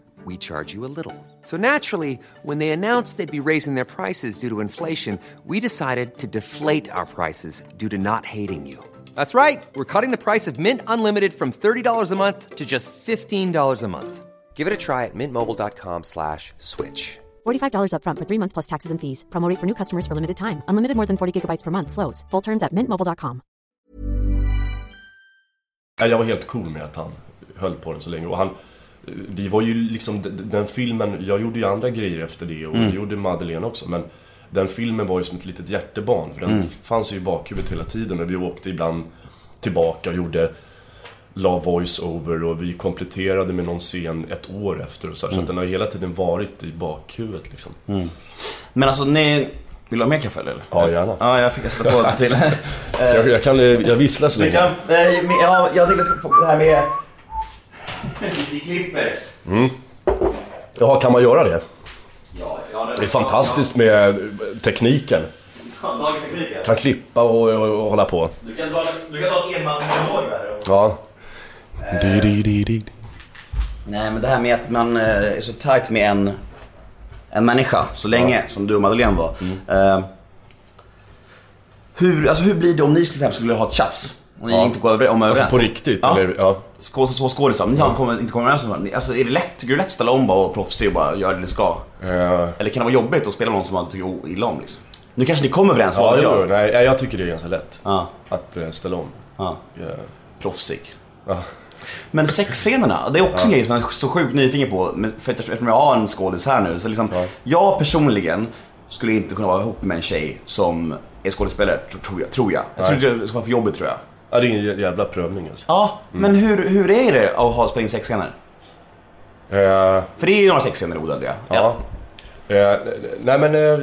we charge you a little. So naturally, when they announced they'd be raising their prices due to inflation, we decided to deflate our prices due to not hating you. That's right. We're cutting the price of Mint Unlimited from $30 a month to just $15 a month. Give it a try at mintmobile.com slash switch. $45 upfront for three months plus taxes and fees. Promote rate for new customers for limited time. Unlimited more than 40 gigabytes per month. Slows. Full terms at mintmobile.com. Nej, jag var helt cool med att han höll på den så länge. Och han, vi var ju liksom, den filmen, jag gjorde ju andra grejer efter det och det gjorde Madeleine också. Men den filmen var ju som ett litet hjärtebarn för den fanns ju i bakhuvudet hela tiden. Och vi åkte ibland tillbaka och gjorde la voice-over och vi kompletterade med någon scen ett år efter och så, här, så den har hela tiden varit i bakhuvudet liksom. Men alltså ni, vill du ha mer kaffe eller? Ja, gärna. Ja, jag fick sätta på till. Så jag, jag, kan, jag visslar så länge. eh, men, ja, jag tänkte på det här med... Vi klipper. Ja, kan man göra det? Ja, ja, Det är fantastiskt med tekniken. Ja. Kan klippa och, och, och hålla på. Du kan dra, du kan dra ett enmansmonolog där. och- Ja. Di, di, di, di. Nej, men det här med att man eh, är så tajt med en, en människa så länge som du och Madeleine var. Eh, Hur, alltså, hur blir det om ni till exempel skulle ha ett tjafs? Om ni Ja. inte går över, om Alltså överens? på riktigt, Ja. eller? Ja. Så skådisar, ni har kommer, inte kommer överens om. Alltså är det lätt, tycker du lätt att ställa om bara och proffsig och bara göra det ni ska? Eh, Eller kan det vara jobbigt att spela någon som man tycker illa om liksom? Nu kanske ni kommer överens, ja, vad jag? nej, jag tycker det är ganska lätt. Ja, Att eh, ställa om. ja. Eh, Proffsig. ja. Men sexscenerna, det är också en grej som jag är så sjukt nyfiken på. För eftersom jag har en skådis här nu. Så liksom, Ja. Jag personligen skulle inte kunna vara ihop med en tjej som är skådespelare, tr- tror jag. Tror jag. jag tror det ska vara för jobbigt tror jag. Ja, det är en jä- jävla prövning alltså. Ja, men hur, hur är det att ha spelat in sexscener? Eh, För det är ju några sexscener odödliga. ja. Eh, nej men... Eh,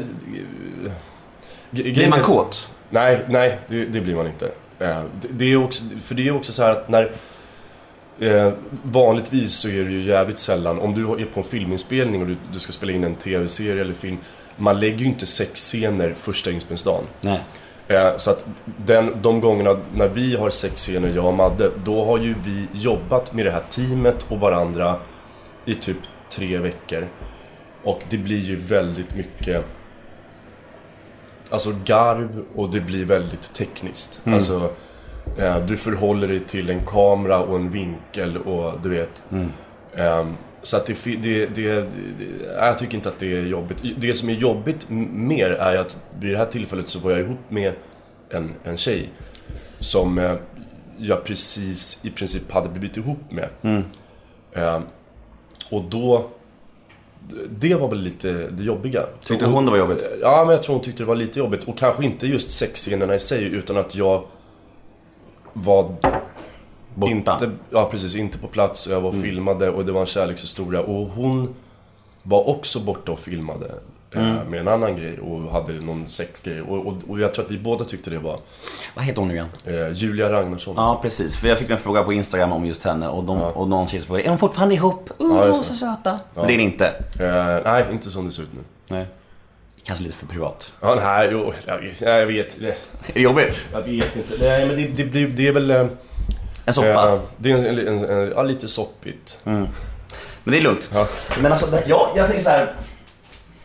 Blir man kåt? Nej, nej det, det blir man inte. Eh, det, det är också, för det är också så här att när... Eh, vanligtvis så är det ju jävligt sällan, om du är på en filminspelning och du, du ska spela in en tv-serie eller film, man lägger ju inte sex scener första inspelningsdagen. Nej. Eh, så att den, de gångerna när vi har sex scener, jag och Madde, då har ju vi jobbat med det här teamet och varandra i typ tre veckor. Och det blir ju väldigt mycket Alltså garv och det blir väldigt tekniskt. Alltså eh, Du förhåller dig till en kamera och en vinkel och du vet Ehm, Så att det, det, det, jag tycker inte att det är jobbigt. Det som är jobbigt mer är att vid det här tillfället så var jag ihop med en, en tjej som eh, jag precis i princip hade blivit ihop med. Ehm, och då, det var väl lite det jobbiga. Tyckte hon det var jobbigt? Ja, men jag tror hon tyckte det var lite jobbigt. Och kanske inte just sexscenerna i sig, utan att jag var Borta? inte, ja precis, inte på plats och jag var och filmade och det var en kärlekshistoria. Och hon var också borta och filmade eh, med en annan grej och hade någon sexgrej. Och, och, och jag tror att vi båda tyckte det var Vad heter hon nu igen? eh, Julia Ragnarsson. Ja, precis. För jag fick en fråga på Instagram om just henne och, de, och någon tjej frågade Är hon fortfarande ihop? Uh, Ja, de just så söta. Men det är ni inte. Eh, nej, inte som det ser ut nu. Nej. Kanske lite för privat. Ja, nej, jo, jag vet. Jag vet, det, Är det jobbigt? jag vet inte. Nej, men det, det, blir, det är väl... En soppa? eh, det är en, en, en, en, ja, lite soppigt. Men det är lugnt. Ja. Men alltså, det- jag, jag tänker så här.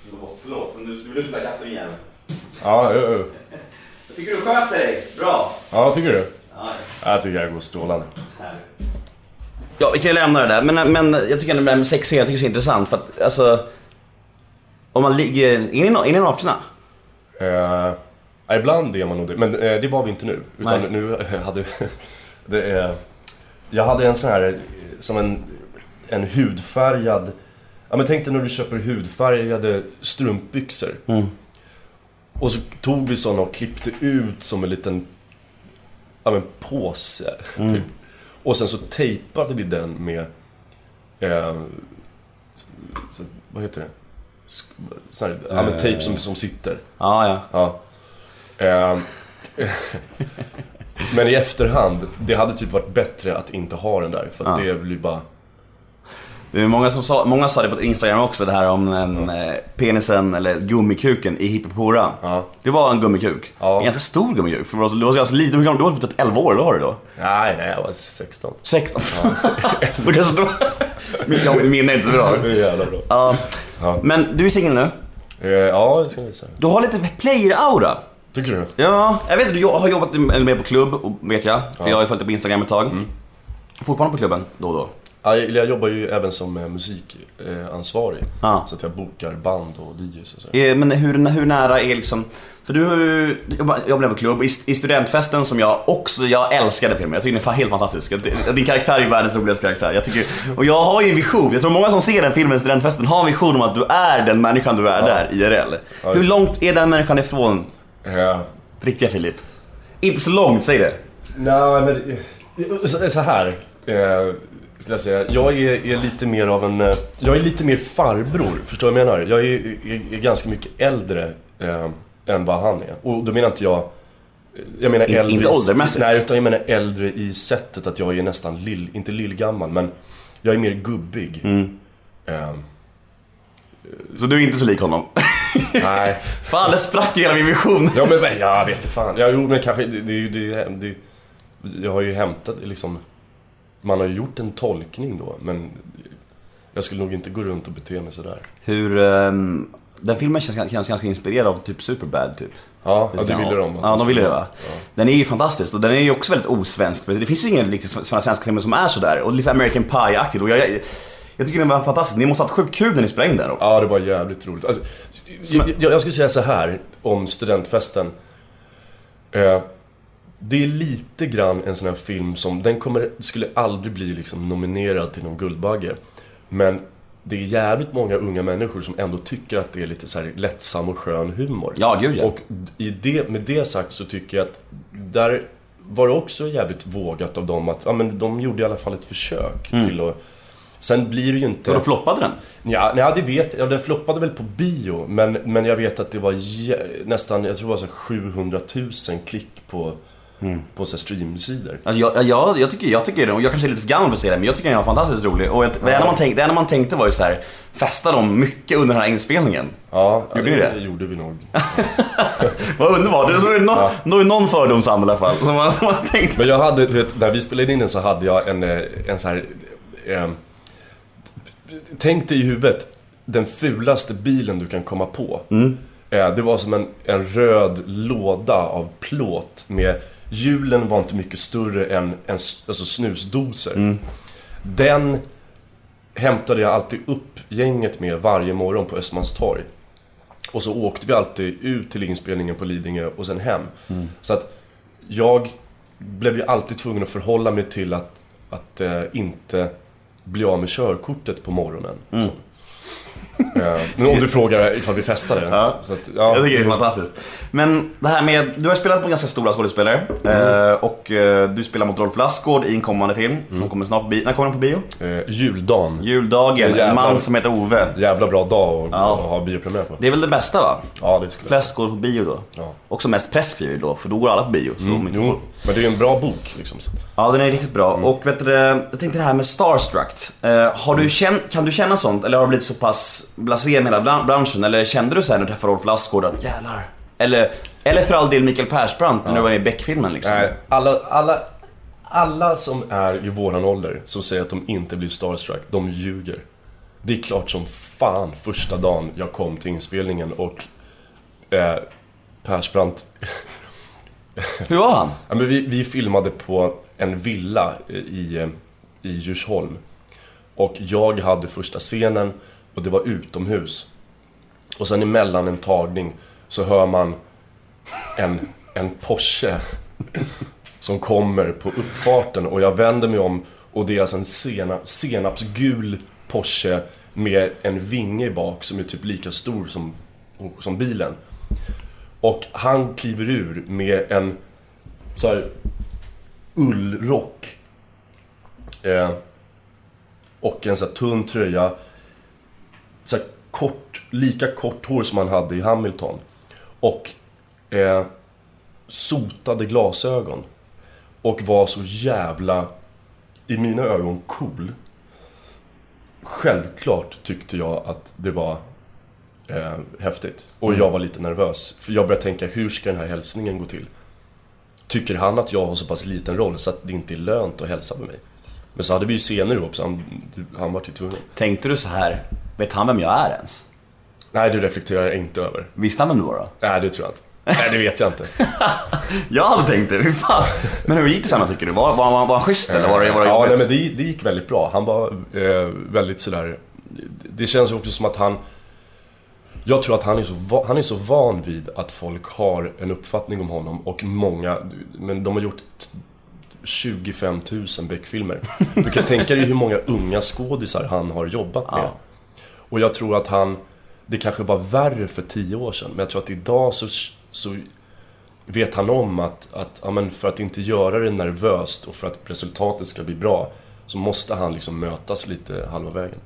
Förlåt, förlåt. Men du skulle vilja spela kaffe igen. Ja, jo, jo. Jag tycker du sköter dig. Bra. ja, tycker du? Ja, Jag tycker jag går strålande. Ja, vi kan ju lämna det där. Men, men jag tycker det där med sex jag tycker det är så intressant. För att, alltså. Om man ligger... Är ni, är ni nakna? Eh, ja, ibland är man nog det, men eh, det var vi inte nu. Utan Nej. nu hade det är, Jag hade en sån här, eh, som en, en hudfärgad... Ja men tänk dig när du köper hudfärgade strumpbyxor. Och så tog vi såna och klippte ut som en liten ja, men påse. Typ. Och sen så tejpade vi den med... Eh, så, vad heter det? Sån här, ja men tejp som, som sitter. Ja, ja. Ja. Ehm, men i efterhand, det hade typ varit bättre att inte ha den där. För att Ja. det blir bara... Det är många, som sa, många sa det på Instagram också, det här om en, eh, penisen eller gummikuken i Hipp Hipp Hurra. Ja. Det var en gummikuk. Ja. En ganska stor gummikuk. För du var ganska liten. Hur gammal- Du var typ 11 år, då var du då? Nej, nej, jag var 16. 16? då kanske då... Mitt ja, minne är inte så bra. Det är jävla bra. Ja. Ja. Men du är singel nu. Eh, ja, det ska jag säga. Du har lite player-aura. Tycker du? Ja, jag vet att du har jobbat med på klubb, vet jag. För jag har ju följt dig på Instagram ett tag. Fortfarande på klubben, då och då. Ja, jag jag jobbar ju även som eh, musikansvarig. Ja. Så att jag bokar band och DJs och så. Eh, Men hur, hur nära är liksom... För du har ju jobbat jobbat på klubb. I, I studentfesten som jag också... Jag älskade filmen. Jag tycker den är helt fantastisk. Jag- Din karaktär är världens roligaste karaktär. Jag tycker, och jag har ju en vision. Jag tror många som ser den filmen, studentfesten, har en vision om att du är den människan du är där, IRL. Ja, hur långt är den människan ifrån Eh, riktiga Filip? Inte så långt, säg det. Nej, men eh, så, så här. Eh, skulle jag säga. Jag är, är lite mer av en... Jag är lite mer farbror, förstår du vad jag menar? Jag är, är, är ganska mycket äldre eh, än vad han är. Och då menar inte jag... Jag menar äldre inte åldermässigt. Nej, utan jag menar äldre i sättet att jag är nästan lill... Inte lillgammal, men jag är mer gubbig. Mm. Eh, Så du är inte så lik honom. nej. Fan, det sprack hela min vision. Ja men jag vet inte fan. Ja, jo men kanske, det, det, det, det, Jag har ju hämtat liksom... Man har ju gjort en tolkning då, men... Jag skulle nog inte gå runt och bete mig sådär. Hur... ehm, Den filmen känns, känns ganska inspirerad av typ Superbad typ. Ja, ja det ville de. Ja, de ville det va? Ja. Den är ju fantastisk och den är ju också väldigt osvensk. Det finns ju ingen riktigt sådana svenska filmer som är sådär. Och lite American Pie-aktigt. Och jag, jag, jag tycker den var fantastisk. Ni måste ha haft sjukt kul när ni in den. Ja, det var jävligt roligt. Alltså, jag, jag, skulle säga så här om studentfesten. Eh, det är lite grann en sån här film som, den kommer, skulle aldrig bli liksom nominerad till någon Guldbagge. Men det är jävligt många unga människor som ändå tycker att det är lite så här lättsam och skön humor. Ja, gud, ja. Och i det, med det sagt så tycker jag att där var det också jävligt vågat av dem att, ja men de gjorde i alla fall ett försök till att Sen blir det ju inte... Och då floppade den. Ja, nej, det vet jag. Den floppade väl på bio. Men, men jag vet att det var nästan, jag tror det var så här 700 000 klick på, på så streamsidor. Alltså, jag, jag, jag, tycker, jag tycker, jag kanske är lite för gammal för att se den, men jag tycker den var fantastiskt rolig. Och det, enda man tänkte, det enda man tänkte var ju så här, festa dem mycket under den här inspelningen. Ja, Gjorde ja, ni det, det? gjorde vi nog. Vad underbart, det är no, no, någon fördom i alla fall. Som man, som man tänkte. Men jag hade, du vet, när vi spelade in den så hade jag en, eh, en så här... Eh, tänk dig i huvudet, den fulaste bilen du kan komma på. Eh, det var som en, en röd låda av plåt med... Hjulen var inte mycket större än, än alltså snusdosor. Den hämtade jag alltid upp gänget med varje morgon på Östermalmstorg. Och så åkte vi alltid ut till inspelningen på Lidingö och sen hem. Så att jag blev ju alltid tvungen att förhålla mig till att, att eh, inte bli av med körkortet på morgonen. Så. Eh, men om du frågar ifall vi festade. Ja. Så att, ja, Jag tycker det är fantastiskt. Men det här med, du har spelat på ganska stora skådespelare. Eh, och eh, du spelar mot Rolf Lassgård i en kommande film som kommer snart på bio. När kommer den på bio? Juldagen. Juldagen, en Jävlar. man som heter Ove. Jävla bra dag att Ja. ha biopremiär på. Det är väl det bästa va? Ja, det skulle Flest går på bio då. Ja. Också mest press blir det då, för då går alla på bio. Så om inte Jo, får... men det är ju en bra bok liksom. Ja, den är riktigt bra. Mm. Och vet du, jag tänkte det här med Starstruck. Eh, har du känt, kan du känna sånt? Eller har du blivit så pass blasé med hela bran- branschen? Eller kände du så här när du träffade Rolf Lassgård att jävlar? Eller, eller för all del Mikael Persbrandt när du var med i Beck-filmen liksom. Nej, alla, alla, alla som är i våran ålder som säger att de inte blir starstruck, de ljuger. Det är klart som fan första dagen jag kom till inspelningen och eh, Persbrandt, Hur var han? ja, men vi, vi filmade på en villa i, i Djursholm. Och jag hade första scenen och det var utomhus. Och sen emellan en tagning så hör man en, en Porsche som kommer på uppfarten och jag vänder mig om och det är alltså en sena, senapsgul Porsche med en vinge bak som är typ lika stor som, som bilen. Och han kliver ur med en så här ullrock. Eh, och en så här tunn tröja. Så här kort, lika kort hår som han hade i Hamilton. Och eh, sotade glasögon. Och var så jävla, i mina ögon, cool. Självklart tyckte jag att det var eh, häftigt. Och jag var lite nervös. För jag började tänka, hur ska den här hälsningen gå till? Tycker han att jag har så pass liten roll så att det inte är lönt att hälsa med mig? Men så hade vi ju scener ihop, så han, han var ju tvungen. Tänkte du så här, vet han vem jag är ens? Nej, det reflekterar jag inte över. Visste han vem du var då? Nej, det tror jag inte. Nej, det vet jag inte. Jag hade tänkt det, fy fan. Men hur gick det sen tycker du? Var, var, var, var han schysst eller var det, var det Ja, nej, men det, det gick väldigt bra. Han var eh, väldigt sådär... Det känns också som att han... Jag tror att han är, så han är så van vid att folk har en uppfattning om honom och många... Men de har gjort 25 000 Beck-filmer. Du kan tänka dig hur många unga skådisar han har jobbat med. Ja. Och jag tror att han... Det kanske var värre för tio år sedan, men jag tror att idag så, så vet han om att, att ja, för att inte göra det nervöst och för att resultatet ska bli bra så måste han liksom mötas lite halva vägen.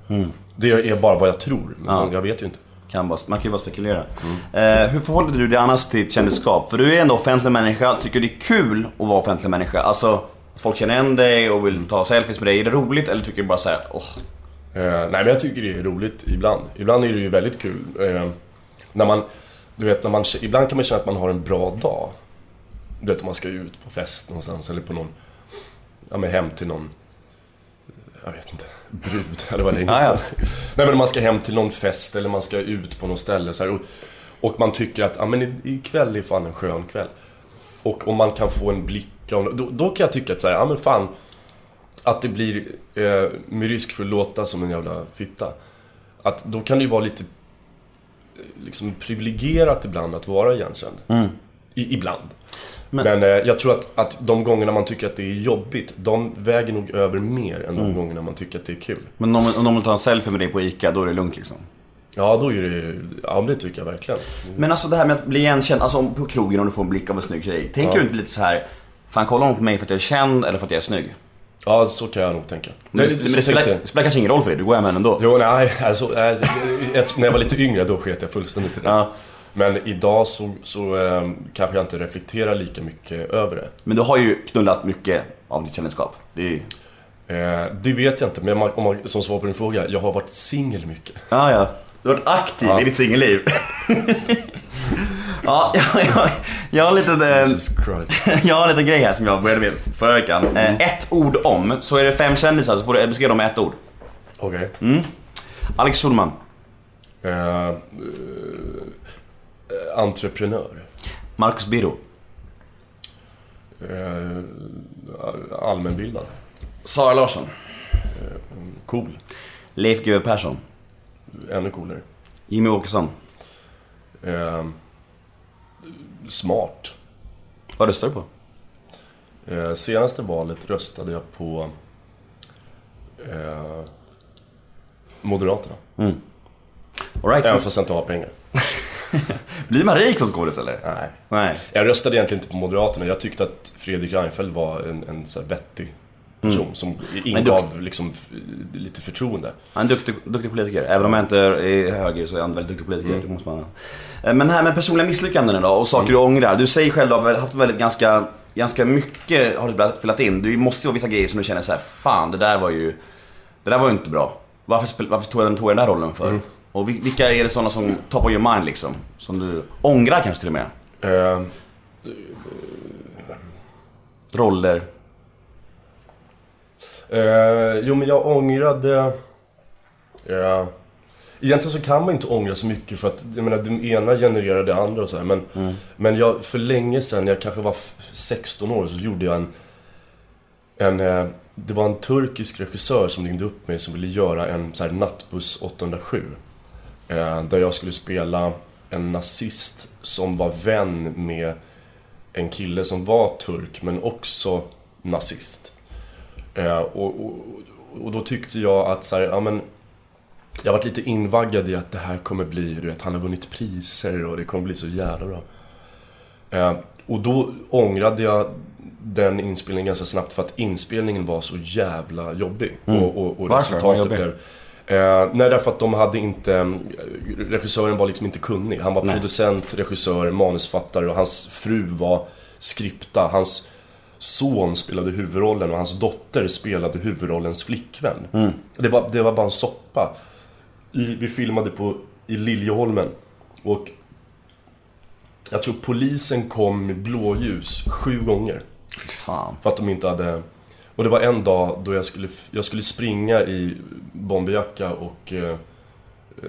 Det är bara vad jag tror, men Ja. jag vet ju inte. Kan bara, man kan ju bara spekulera. Eh, hur förhåller du dig annars till kändisskap? För du är ändå offentlig människa. Tycker du det är kul att vara offentlig människa? Alltså, att folk känner igen dig och vill ta selfies med dig. Är det roligt eller tycker du bara såhär, åh, Eh, nej men jag tycker det är roligt ibland. Ibland är det ju väldigt kul. Eh, när man, du vet, när man, ibland kan man känna att man har en bra dag. Du vet om man ska ut på fest någonstans eller på någon, ja men hem till någon jag vet inte, brud, eller vad länge sedan. Nej men man ska hem till någon fest eller man ska ut på något ställe så här, och, och man tycker att, ja men ikväll är fan en skön kväll. Och om man kan få en blick av, då, då kan jag tycka att så här, ja men fan, att det blir, eh, med risk för att låta som en jävla fitta, att då kan det ju vara lite eh, liksom privilegierat ibland att vara igenkänd. I, ibland. Men, eh, jag tror att, att de gångerna man tycker att det är jobbigt, de väger nog över mer än de gångerna man tycker att det är kul. Men om, om de vill ta en selfie med dig på ICA, då är det lugnt liksom. Ja, då är det Ja, men det tycker jag verkligen. Men alltså det här med att bli igenkänd, alltså på krogen om du får en blick av en snygg tjej. Tänker du inte lite så här, fan kollar hon på mig för att jag är känd eller för att jag är snygg? Ja, så kan jag nog tänka. Men det, men det, spelar, spelar kanske ingen roll för dig, du går hem ändå. Jo, nej, alltså, alltså, när jag var lite yngre då sket jag fullständigt i det. Ja. Men idag så, så eh, kanske jag inte reflekterar lika mycket över det. Men du har ju knullat mycket av ditt kändisskap. Det är. Eh, det vet jag inte, men om man, som svar på din fråga, jag har varit singel mycket. Ja, ja. Du har varit aktiv Ja. i ditt singelliv. ja, jag, jag, jag har lite... eh, Jesus Christ. Jag har en liten grej här som jag började med förra veckan. Eh, Ett ord om, så är det fem kändisar så får du beskriva dem med ett ord. Okej. Alex Schulman, Eh, eh, entreprenör. Marcus Birro, Eh, allmänbildad. Sara Larsson, Cool. Leif GW Persson, Ännu coolare. Jimmy Åkesson. Eh, smart. Vad röstar du på? Eh, senaste valet röstade jag på eh, Moderaterna. All right. Även fast jag inte har pengar. Blir man rik som skådis eller? Nej. Nej. Jag röstade egentligen inte på Moderaterna. Jag tyckte att Fredrik Reinfeldt var en, en så här vettig person som ingav liksom, lite förtroende. Han är en duktig, duktig politiker. Även om jag inte är höger så är han en väldigt duktig politiker. Det måste man... Eh, Men här med personliga misslyckanden då och saker du ångrar. Du säger själv att du har haft väldigt ganska, ganska mycket har du spelat in. Du måste ju ha vissa grejer som du känner så här: fan det där var ju, det där var ju inte bra. Varför, spel, varför tog jag, tog jag den där rollen för? Och vil- vilka är det sådana som top of your mind liksom? Som du ångrar kanske till och med? Eh, Roller. Eh, jo, men jag ångrade... Eh, egentligen så kan man inte ångra så mycket för att jag menar, det ena genererar det andra och så här, Men, men jag, för länge sedan, jag kanske var f- 16 år, så gjorde jag en... en eh, det var en turkisk regissör som ringde upp mig som ville göra en så här, nattbuss 807. Eh, där jag skulle spela en nazist som var vän med en kille som var turk men också nazist. Eh, och, och, och då tyckte jag att så här, ja men jag varit lite invaggad i att det här kommer bli, du vet, han har vunnit priser och det kommer bli så jävla bra. Eh, och då ångrade jag den inspelningen ganska snabbt för att inspelningen var så jävla jobbig. Och, och, och Mm. Varför? Resultatet blev... Eh, nej, därför att de hade inte... Regissören var liksom inte kunnig. Han var Nej. producent, regissör, manusfattare och hans fru var skripta. Hans son spelade huvudrollen och hans dotter spelade huvudrollens flickvän. Mm. Det, var, det var bara en soppa. I, vi filmade på, i Liljeholmen. Och jag tror polisen kom med blåljus sju gånger. Fan. För att de inte hade... Och det var en dag då jag skulle, jag skulle springa i bomberjacka och eh,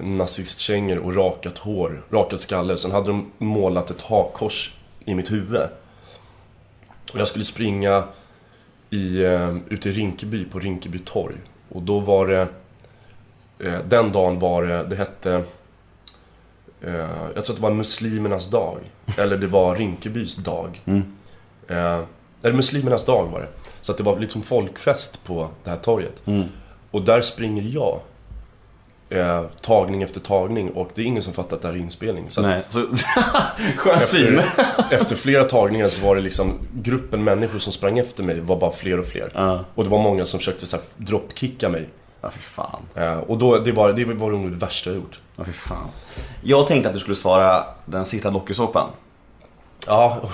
nazistkängor och rakat hår, rakad skalle. Sen hade de målat ett hakkors i mitt huvud. Och jag skulle springa i, eh, ute i Rinkeby, på Rinkeby torg. Och då var det... Eh, den dagen var det, det hette... Eh, jag tror att det var muslimernas dag. Eller det var Rinkebys dag. Eh, eller muslimernas dag var det. Så att det var liksom folkfest på det här torget. Och där springer jag. Eh, tagning efter tagning och det är ingen som fattar att det här är inspelning. Så Nej. Så, skön syn. efter, efter flera tagningar så var det liksom gruppen människor som sprang efter mig var bara fler och fler. Ja. Och det var många som försökte så här dropkicka mig. Ja, fy fan. Eh, och då, det, var, det var nog det värsta jag gjort. Ja, fy fan. Jag tänkte att du skulle svara den sista dokusåpan. Ja,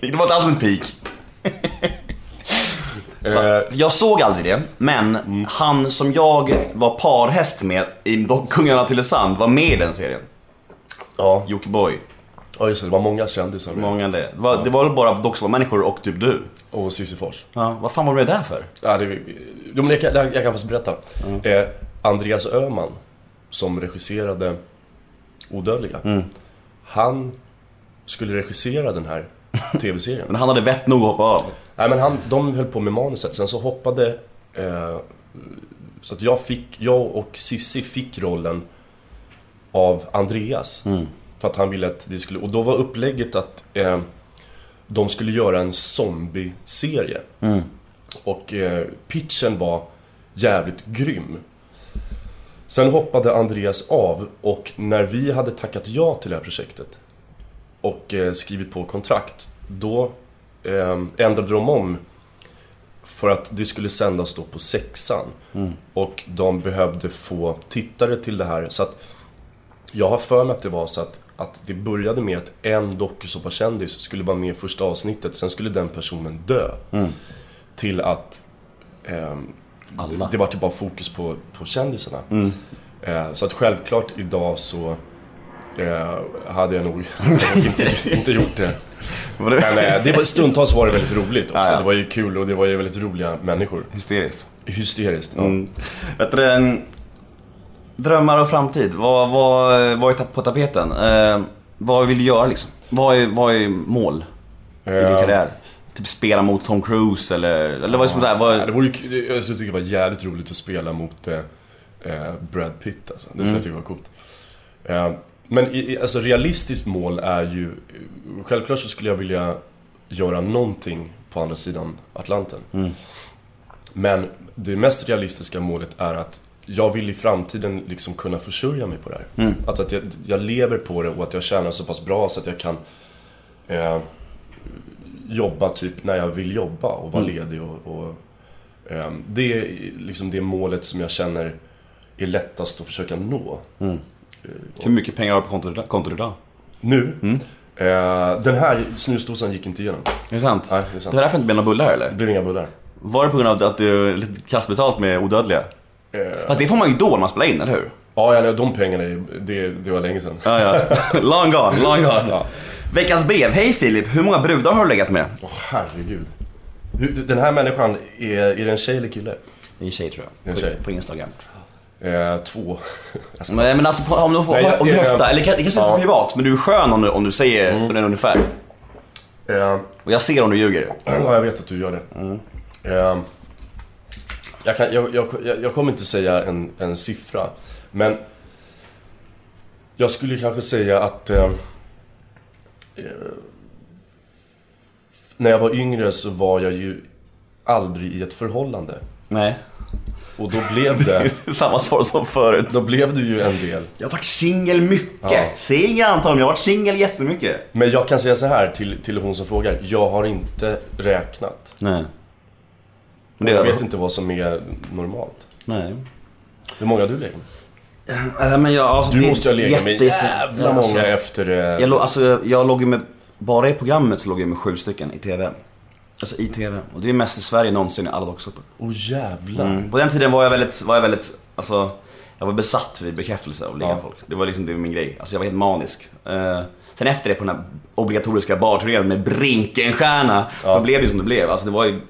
Det var inte alls en peak. Eh, Jag såg aldrig det, men han som jag var parhäst med i Kungarna till Tylösand var med i den serien. ja. Jockiboi. Ja just det, det var många kändisar med. Många det. Det var, det var väl bara Docksvall-människor och typ du? Och Cissi Fors. Ja, vad fan var du med där för? Ja, det, jo, men jag, kan, jag kan faktiskt berätta. Eh, Andreas Öhman, som regisserade Odödliga. Han skulle regissera den här TV-serien. Men han hade vett nog att hoppa av. Nej men han, de höll på med manuset, sen så hoppade... Eh, så att jag fick, jag och Sissi fick rollen av Andreas. För att han ville att vi skulle, och då var upplägget att eh, de skulle göra en zombie-serie. Och eh, pitchen var jävligt grym. Sen hoppade Andreas av och när vi hade tackat ja till det här projektet och eh, skrivit på kontrakt, då eh, ändrade de om för att det skulle sändas då på sexan. Och de behövde få tittare till det här. Så att jag har för mig att det var så att, att det började med att en dokusåpakändis skulle vara med i första avsnittet, sen skulle den personen dö. Till att ehm, Alla. det var typ bara fokus på, på kändisarna. Eh, så att självklart idag så eh, hade jag nog inte, inte gjort det. Men eh, det var, stundtals var det väldigt roligt också. Ja, ja. Det var ju kul och det var ju väldigt roliga människor. hysteriskt? Hysteriskt. Ja. Mm. Vet du. Drömmar och framtid, vad, vad, vad är på tapeten? Eh, vad vill du göra liksom? Vad är, vad är mål i din Eh, karriär? Typ spela mot Tom Cruise eller, eller vad är det som sådär, Ja, vad, det vore k- jag skulle tycka det var jävligt roligt att spela mot eh, eh, Brad Pitt alltså. Det skulle Mm. jag tycka var coolt. Eh, men i, alltså realistiskt mål är ju... eh, Självklart så skulle jag vilja göra någonting på andra sidan Atlanten. Mm. Men det mest realistiska målet är att jag vill i framtiden liksom kunna försörja mig på det här. Mm. Att, att jag, jag lever på det och att jag tjänar så pass bra så att jag kan eh, jobba typ när jag vill jobba och vara Mm. ledig och, och ehm, Det är liksom det målet som jag känner är lättast att försöka nå. Hur mycket pengar har du på kontot, kontot idag? Nu, Mm. eh, den här snusdosan gick inte igenom. Är det sant? Nej, det är sant. Det var därför det inte blev några bullar här, Det eller? blev inga bullar. Var det på grund av att du är lite kastbetalt med odödliga? Eh, Fast det får man ju då när man spelar in, eller hur? ja, ja, de pengarna, det, det var länge sedan. Ja, ja. long gone, long gone. Ja. Veckans brev. Hej Filip, hur många brudar har du legat med? Åh herregud. Hur- Den här människan, är, är det en tjej eller kille? Det är en tjej tror jag. En tjej. På, på Instagram. Eh, två. Nej men alltså om du får Nej, om du höftar, eller kanske inte Ja. privat, men du är skön om du, om du säger den ungefär. Eh, Och jag ser om du ljuger. Ja, jag vet att du gör det. Ehm, jag, kan, jag, jag, jag, jag kommer inte säga en, en siffra, men jag skulle kanske säga att eh, eh, när jag var yngre så var jag ju aldrig i ett förhållande. Nej. Och då blev det, Samma svar som förut. då blev det ju en del. Jag har varit singel mycket. Ja. Singel antagligen, jag har varit singel jättemycket. Men jag kan säga så här till, till hon som frågar, jag har inte räknat. Nej. Men det Jag vet inte vad som är normalt. Nej. Hur många har du legat med? Äh, men jag, alltså, Du måste ju ha legat med jävla Ja, många alltså, efter... eh, Jag, låg- alltså, jag, jag låg ju med, bara i programmet så låg jag med sju stycken i TV. Alltså i TV. Och det är mest i Sverige någonsin i alla dokusåpor. Åh jävlar. Mm. På den tiden var jag väldigt, var jag väldigt, alltså jag var besatt vid bekräftelse av ligga Ja. folk. Det var liksom det var min grej. Alltså jag var helt manisk. Eh, sen efter det på den här obligatoriska barturnén med Brinkenstjärna, Ja. då blev det som det blev. Alltså det var ju,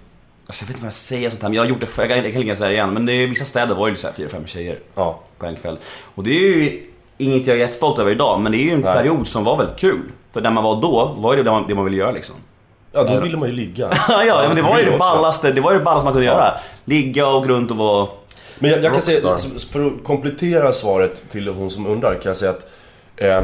alltså jag vet inte vad jag säger sånt här, men jag har gjort det för, jag kan, jag kan lika säga det igen, men det är, vissa städer var ju så här fyra, fem tjejer Ja. på en kväll. Och det är ju inget jag är jättestolt över idag, men det är ju en Nej. period som var väldigt kul. För när man var då, var ju det det man, det man ville göra liksom. Ja, då ville man ju ligga. Ja, men det var ju det ballaste, det var ju det ballaste man kunde göra. Ligga och gå runt och vara... Men jag, jag kan säga, Rockstar. för att komplettera svaret till hon som undrar, kan jag säga att eh,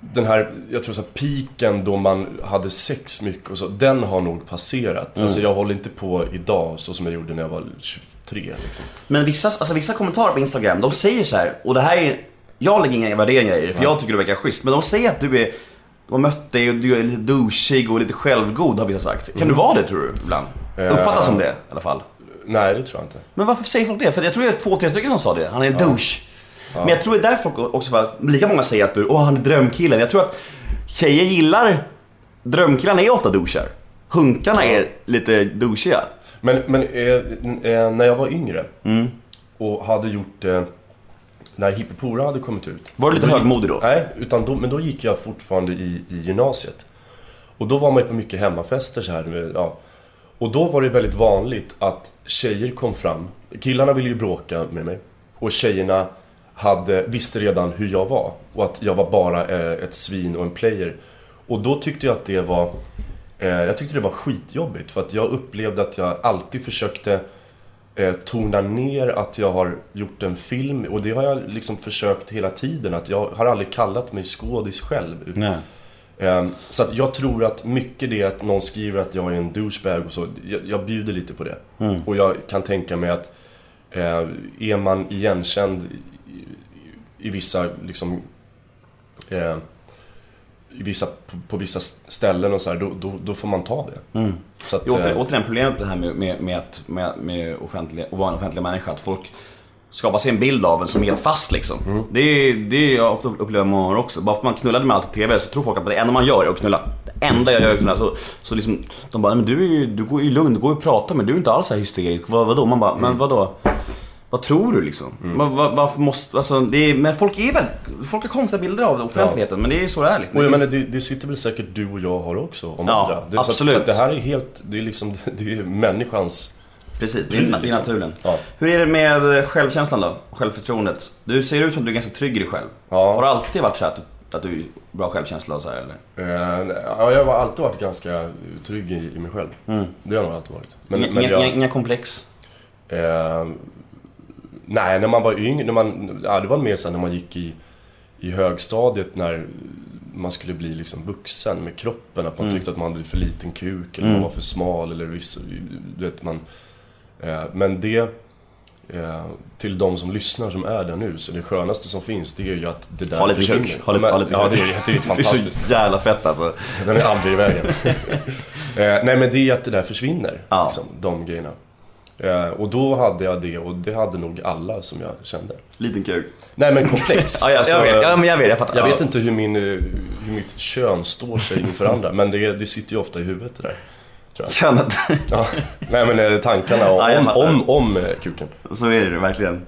den här, jag tror så här, piken då man hade sex mycket och så, den har nog passerat. Mm. Alltså jag håller inte på idag så som jag gjorde när jag var 23 liksom. Men vissa, alltså vissa kommentarer på Instagram, de säger så här, och det här är... Jag lägger inga värderingar i det, för jag tycker det verkar schysst. Men de säger att du är... Har mött dig och du är lite douchig och lite självgod har vissa sagt. Kan du vara det tror du, ibland? Eh. Uppfattas som det i alla fall. Nej, det tror jag inte. Men varför säger folk det? För jag tror det är två, tre stycken som sa det. Han är en douche. Men jag tror det är där folk också, för lika många säger att du, åh han är drömkillen. Jag tror att tjejer gillar, drömkillarna är ofta douchar. Hunkarna är lite douchiga. Men, men eh, eh, när jag var yngre Mm. och hade gjort eh, när Hippopora hade kommit ut. Var du lite högmodig då? Nej, utan då, men då gick jag fortfarande i, i gymnasiet. Och då var man ju på mycket hemmafester så här. med- Ja. Och då var det väldigt vanligt att tjejer kom fram. Killarna ville ju bråka med mig. Och tjejerna hade, visste redan hur jag var. Och att jag var bara eh, ett svin och en player. Och då tyckte jag att det var... Eh, jag tyckte det var skitjobbigt. För att jag upplevde att jag alltid försökte eh, tona ner att jag har gjort en film. Och det har jag liksom försökt hela tiden. Att jag har aldrig kallat mig skådis själv. Nej. Ehm, Så att jag tror att mycket det att någon skriver att jag är en douchebag och så, jag, jag bjuder lite på det. Och jag kan tänka mig att eh, är man igenkänd i, i, i vissa liksom eh, vissa, på, på vissa ställen och så här, då, då, då får man ta det. Så att, Jo, åter, eh, återigen problemet det här med, med, med, att, med, med offentliga, att vara en offentlig människa. Att folk skapar sig en bild av en som är helt fast liksom. Mm. Det, är, det är jag ofta upplever många gånger också. Bara för att man knullade med allt på TV så tror folk att det enda man gör är att knulla. Det enda jag gör är att knulla. Så, så liksom, de bara, "Nej, men du, är ju, du går ju lugn, du går ju och pratar men du är inte alls så här hysterisk. Vad, vadå? Man bara, Mm. men vadå? Vad tror du liksom? Var, var, varför måste, alltså, det är, men folk är väl, folk har konstiga bilder av offentligheten men det är ju så det är liksom. Och jag menar, det, det sitter väl säkert du och jag har också om Ja, andra. Det, så, att, absolut. så att det här är helt, det är liksom, det är människans... Precis, det är, liksom. naturen. Ja. Hur är det med självkänslan då? Självförtroendet? Du ser ut som att du är ganska trygg i dig själv. Ja. Har det alltid varit så här att du, att du är bra självkänsla och så här, eller? Eh, ja, jag har alltid varit ganska trygg i, i mig själv. Det har jag nog alltid varit. Men, inga, men jag, inga, inga komplex? Eh, nej, när man var yngre, när man, ja, det var mer sen när man gick i, i högstadiet när man skulle bli liksom vuxen med kroppen. Att man Mm. tyckte att man hade för liten kuk eller man var för smal eller viss, du vet man. Eh, men det, eh, till de som lyssnar som är där nu, så det skönaste som finns det är ju att det där Ha lite kuk. Ha lite, ha lite ja, det är, det är fantastiskt. Det är så jävla fett alltså. Den är aldrig i vägen. eh, nej men det är att det där försvinner. Ja. Liksom, de grejerna. Eh, och då hade jag det och det hade nog alla som jag kände. Liten kuk. Nej men komplex. Ja, jag, Alltså, jag vet, ja, men jag vet, jag fattar. jag ja. vet inte hur, min, eh, hur mitt kön står sig inför andra, men det, det sitter ju ofta i huvudet det där. Könet. Ja. Nej men eh, tankarna om, Ja, om, om, om eh, kuken. Så är det verkligen.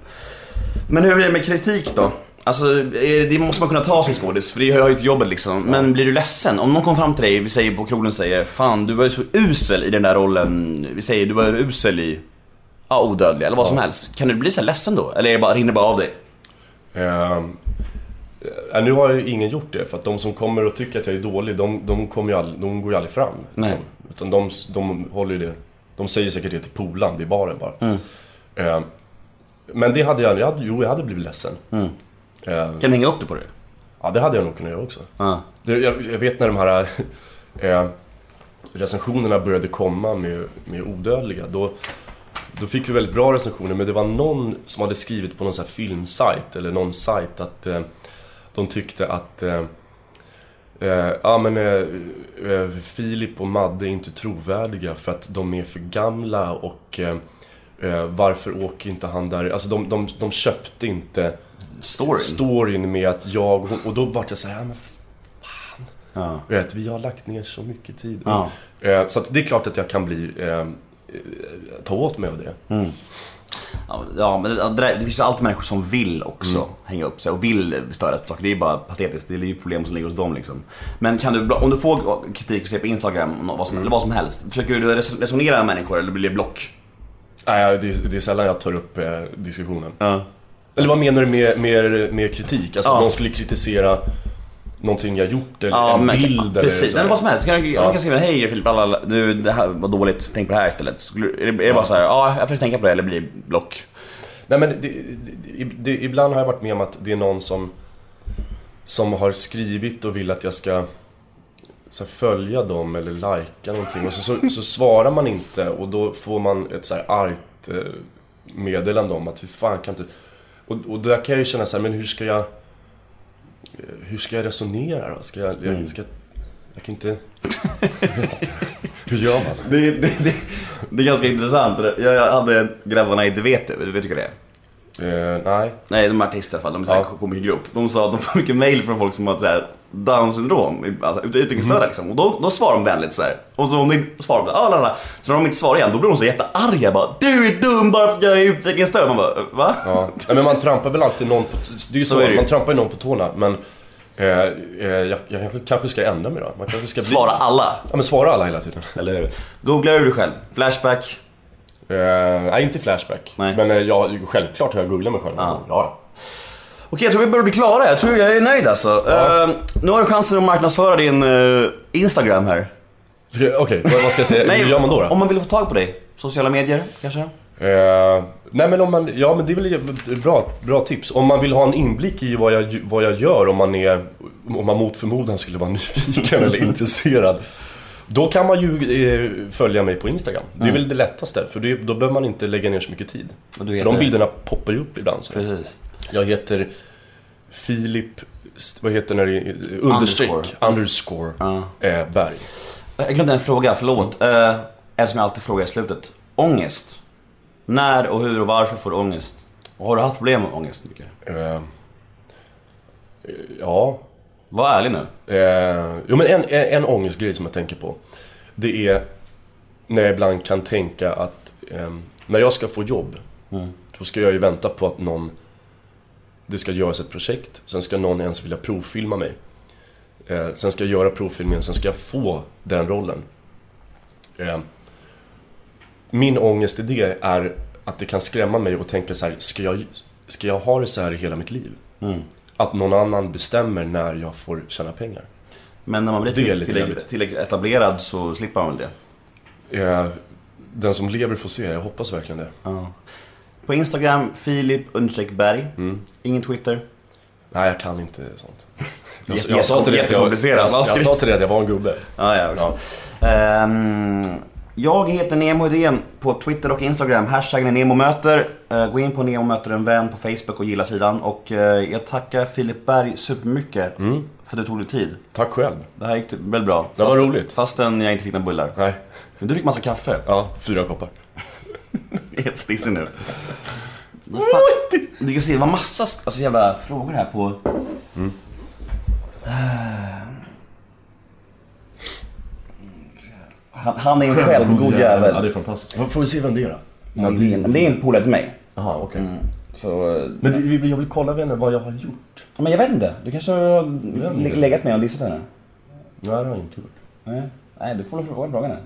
Men hur är det med kritik då? Alltså, det måste man kunna ta som skådis, för det hör ju till jobbet liksom. Men blir du ledsen? Om någon kommer fram till dig, vi säger på krogen säger Fan, du var ju så usel i den där rollen. Vi säger, du var usel i ja, Odödlig, eller vad som helst. Kan du bli så här ledsen då? Eller är det bara, rinner det bara av dig? Eh, eh, nu har ju ingen gjort det, för att de som kommer och tycker att jag är dålig, de, de, kommer ju aldrig, de går ju aldrig fram. Nej. Liksom. Utan de, de håller ju det, de säger säkert det till polaren vid baren bara. Mm. Eh, men det hade jag, jag hade, jo jag hade blivit ledsen. Mm. Eh, Kan du hänga upp det på det? ja det hade jag nog kunnat göra också. Ja. Det, jag, jag vet när de här eh, recensionerna började komma med, med odödliga, då, då fick vi väldigt bra recensioner, men det var någon som hade skrivit på någon sån här filmsajt, eller någon sajt, att eh, de tyckte att eh, eh, ja men eh, eh, Filip och Madde är inte trovärdiga för att de är för gamla och eh, eh, varför åker inte han där? Alltså de, de, de köpte inte Storyn? storyn med att jag, och då vart jag så här, ja, men ja. Vet, vi har lagt ner så mycket tid. Ja. Så det är klart att jag kan bli, ta åt mig av det. Ja, Ja, men det, det, finns alltid människor som vill också hänga upp sig och vill störa på saker. Det är bara patetiskt. Det är ju problem som ligger hos dem liksom. Men kan du, om du får kritik säg på Instagram, vad som, eller vad som helst. Försöker du res- resonera med människor eller blir det block? Nej, det, det är sällan jag tar upp eh, diskussionen. Ja. Eller vad menar du med, med, med kritik? Alltså Ja. att någon skulle kritisera någonting jag gjort eller Ja, en men, bild eller precis. så Nej, vad som helst. Kan, Ja. Man kan skriva hej Filip, lalala, du, det här var dåligt, tänk på det här istället. Skulle, är, det, är det bara så här, ja jag försöker tänka på det eller blir block? Nej men det, det, det, det, ibland har jag varit med om att det är någon som Som har skrivit och vill att jag ska så här, följa dem eller lajka någonting och så, så, så svarar man inte och då får man ett så här argt eh, meddelande om att hur fan kan inte... Och, och där kan jag ju känna så här, men hur ska jag... eh, Hur ska jag resonera då? Ska jag... Jag, ska, jag kan inte... hur gör man? Det, det, det, det är ganska intressant. Jag, jag hade grabbarna i Det vet du, du vet vilka det är? Eh, nej. Nej, de är artister i alla fall. De är Ja. ja. komikergrupp. De sa att de får mycket mail från folk som har så här down syndrom, alltså ut- utvecklingsstörda Mm. liksom. Och då, då svarar de vänligt så här. Och så om de inte svarar, ah, la, la. Så när de inte svarar igen, då blir de så jättearga bara Du är dum bara för att jag är utvecklingsstörd. Man bara, va? Ja. Men man trampar väl alltid någon på... Det är ju Så så, är man trampar ju någon på tårna, men... Eh, eh, jag, jag kanske- kanske ska ändra mig då. Man kanske ska bli... Svara alla. Ja, men svara alla hela tiden. Eller hur? Googlar du dig själv? Flashback? Eh, nej, inte Flashback. Nej. Men eh, jag, självklart har jag googlat mig själv. Ja. ja. Okej, jag tror vi börjar bli klara. Jag tror jag är nöjd alltså. Ja. Eh, nu har du chansen att marknadsföra din eh, Instagram här. Okej, vad, vad ska jag säga? Hur gör man då? då? Om man vill få tag på dig? Sociala medier kanske? Eh, nej men om man, ja men det är väl ett bra, bra tips. Om man vill ha en inblick i vad jag, vad jag gör, om man är, om man mot förmodan skulle vara nyfiken eller intresserad. Då kan man ju eh, följa mig på Instagram. Det är väl det lättaste, för det, då behöver man inte lägga ner så mycket tid. Och du För heter- de bilderna poppar ju upp ibland. Så. Precis. Jag heter Filip, vad heter det, när det är- understreck, Underscore. underscore, Ja. eh, Berg. Jag glömde en fråga, förlåt. Uh, som jag alltid frågar i slutet. Ångest. När och hur och varför får du ångest? Och har du haft problem med ångest mycket? Eh, ja, Var ärlig nu. Eh, jo men en, en, ångestgrej som jag tänker på. Det är när jag ibland kan tänka att ehm, när jag ska få jobb. Då ska jag ju vänta på att någon, det ska göras ett projekt. Sen ska någon ens vilja provfilma mig. Eh, sen ska jag göra provfilmningen, sen ska jag få den rollen. Eh, min ångest i det är att det kan skrämma mig och tänka så här, ska jag, ska jag ha det så här i hela mitt liv? Att någon annan bestämmer när jag får tjäna pengar. Men när man blir till- tillräckligt, tillräckligt etablerad så slipper man väl det. Eh, den som lever får se, jag hoppas verkligen det. På Instagram, Filip berg. Ingen Twitter. Nej, jag kan inte sånt. Jag, Jätte- jag, sa till dig att jag, jag, jag, sa till dig att jag var en gubbe. Ja, ja, visst. Jag heter Nemo Idén på Twitter och Instagram. Hashtaggen är NEMOMÖTER. Uh, gå in på Nemo möter en vän på Facebook och gilla sidan. Och eh, jag tackar Filip Berg supermycket för att du tog dig tid. Tack själv. Det här gick väldigt bra. Det var Fast- roligt. Fastän jag inte fick några bullar. Nej. Men du fick massa kaffe. Ja, fyra koppar. Jag är helt stissig nu. Fan? Du kan se, det var massa alltså, jävla frågor här på... Han, han är en självgod jävel. Ja, det är fantastiskt. Får får vi se vem det är då? Nadine. Men det är en polare till mig. Jaha, okej. Så... eh, Men det- jag vill kolla vänner vad jag har gjort. Men jag vet inte. Du kanske har legat med och dissat henne? Nej, det har jag inte gjort. Nej, Nej du får fråga frågan här.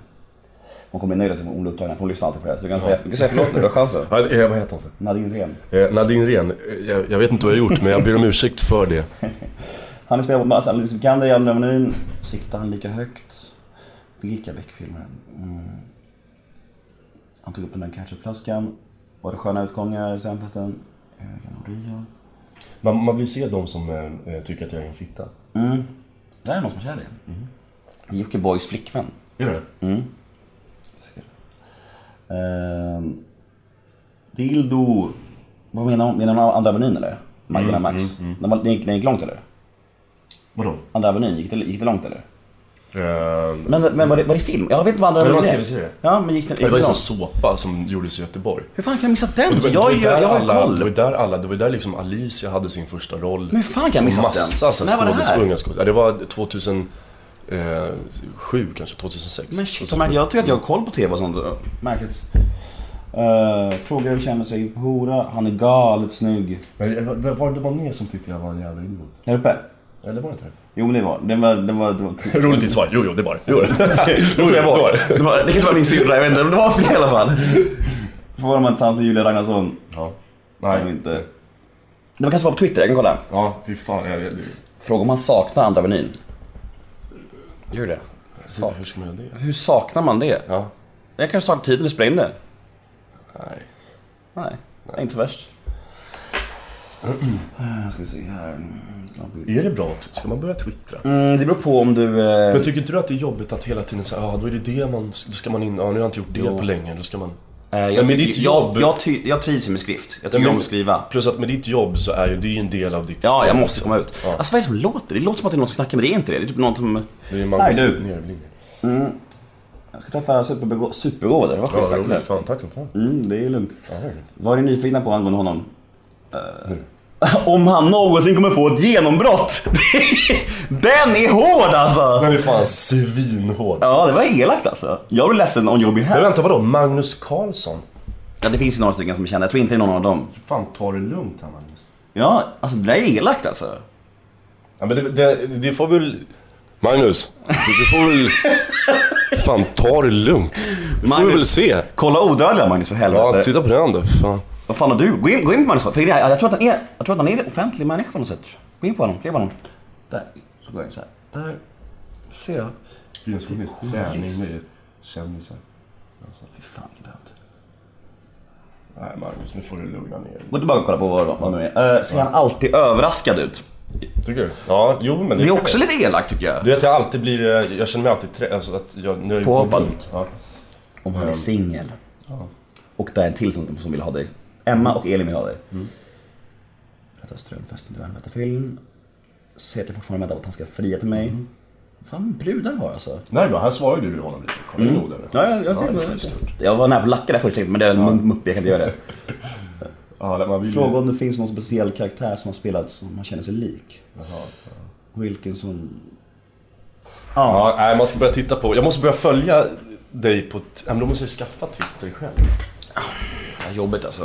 Hon kommer bli nöjd att hon blir upptagen. för Hon lyssnar alltid på det här. Så du kan, säga, du kan säga förlåt nu, du har chansen. Ja, eh, vad heter hon så? Nadine Ren. Eh, Nadine Ren, eh, jag, jag vet inte vad jag har gjort men jag ber om ursäkt för det. Han har spelat på massa Alice Vikander i andra menyn. Siktar han lika högt? Vilka Beck-filmer? Mm. Han tog upp den där ketchupflaskan. Var det sköna utgångar i? Ögon och Rio. Man, man vill se de som eh, tycker att jag är en fitta. Mm. Det här är någon som är kär i mm. Jockibois flickvän. Är det Ehm, dildo... Vad menar hon? Menar hon andra avenyn eller? Magdalena Max. Den, var, den, gick, den gick långt eller? Vadå? Andra avenyn, gick det, gick det långt eller? Eh, Men, men var, det, var det film? Jag vet inte vad andra det var en avenyn är. tv-serie. Ja, men gick det, gick Det var det en sån såpa som gjordes i Göteborg. Hur fan kan jag missa den? Det var- det var jag, jag, jag har alla, koll. Det var där alla, det var där liksom Alicia hade sin första roll. Men hur fan kan jag missa Massa den? var det skådis, här? unga skådis. Ja, det var 2007 kanske, 2006. Men shit, så märkligt. jag tycker att jag har koll på TV och sånt. Märkligt. Uh, fråga hur känner sig hora. Han är galet snygg. Men var, var det var mer som tyckte jag var en jävla idiot? Här uppe? Eller var det inte det? Jo men det var det. var, det var, det var Roligt svar. Jo, jo, det var det. Jo, det. Det tror jag bort. Det, var, det kanske var min syrra, jag vet inte. Men det var fler i alla fall. Får var man tillsammans med Julia Ragnarsson. Ja. Nej. Nej. Inte. Det var kanske var på Twitter, jag kan kolla. Ja, fy fan. Jag, jag, Fråga om man saknar andra avenyn. Gör det? hur, hur ska man göra det? Hur saknar man det? Ja. Jag kanske tar tiden att spela in det. Nej. Nej, det är inte så värst. Eh, Ska vi se här. Är det bra? Ska man börja twittra? Mm, det beror på om du... eh, Men tycker inte du att det är jobbigt att hela tiden säga, ja då är det det man, då ska man in, ja nu har jag inte gjort det på länge, då ska man... eh, jag, men med ditt jag, jobb- jag, ty, jag trivs med skrift. Jag tycker om att skriva. Plus att med ditt jobb så är ju det är en del av ditt Ja, jag jobb måste komma ut. Ja. Alltså vad är det som låter? Det låter som att det är någon som knackar, men det är inte det. Det är typ någon som... Det är Magnus. Nervling. Jag ska träffa superbegå- superbegåvade. Det var Ja, schysst sagt. roligt. eller? Fan, tack som fan. Mm, det är lugnt. Ja. Vad är ni nyfikna på angående honom? Om han någonsin kommer få ett genombrott. Den är hård alltså! Den är fan svinhård. Ja, det var elakt alltså. Jag blir ledsen om Joby Men här. vänta, vadå? Magnus Carlsson? Ja, det finns ju några stycken som jag känner. Jag tror inte det är någon av dem. Fan, ta det lugnt här Magnus. Ja, alltså det där är elakt alltså. Ja, men det, det, det får väl... Magnus, du, du får väl... Fan, ta det lugnt. Du får Magnus. väl se. Kolla odödliga Magnus för helvete. Ja, titta på den då. Fan. Vad fan har du? Gå in, gå in på Magnus. För det, jag, jag, tror att han är, jag tror att han är en offentlig människa på något sätt. Gå in på honom, klick på honom. Där, så går jag in så här. Där. Ser jag. Gynekologisk träning med kändisar. Fy fan vilket högt. Nej Magnus, nu får du lugna ner dig. Gå tillbaka och kolla på vad, vad nu är. Uh, ser han alltid överraskad ut? Tycker du? Ja, jo men Det är kan också jag. lite elakt tycker jag. Du vet jag alltid blir, jag känner mig alltid trä, alltså att jag, nu har jag Påhoppad. Ja. Om han är singel. Och det är en till som, som vill ha dig. Emma och Elin dig. Mm. Rätta strömfesten, du en film. Säger att jag fortfarande väntar på att han ska fria till mig. Mm. Fan brudar har alltså. Nej då, här svarar ju du honom lite. Kolla mm. noga nu. Ja, jag, jag, det är stort. jag var nära på att lacka där först men det är en mupp, jag kan inte göra det. Ja, vill Fråga om det finns någon speciell karaktär som har spelat som man känner sig lik. Vilken som... Ja, nej, man ska börja titta på, jag måste börja följa dig på, ja, men då måste jag skaffa Twitter själv. Ja, jobbigt alltså.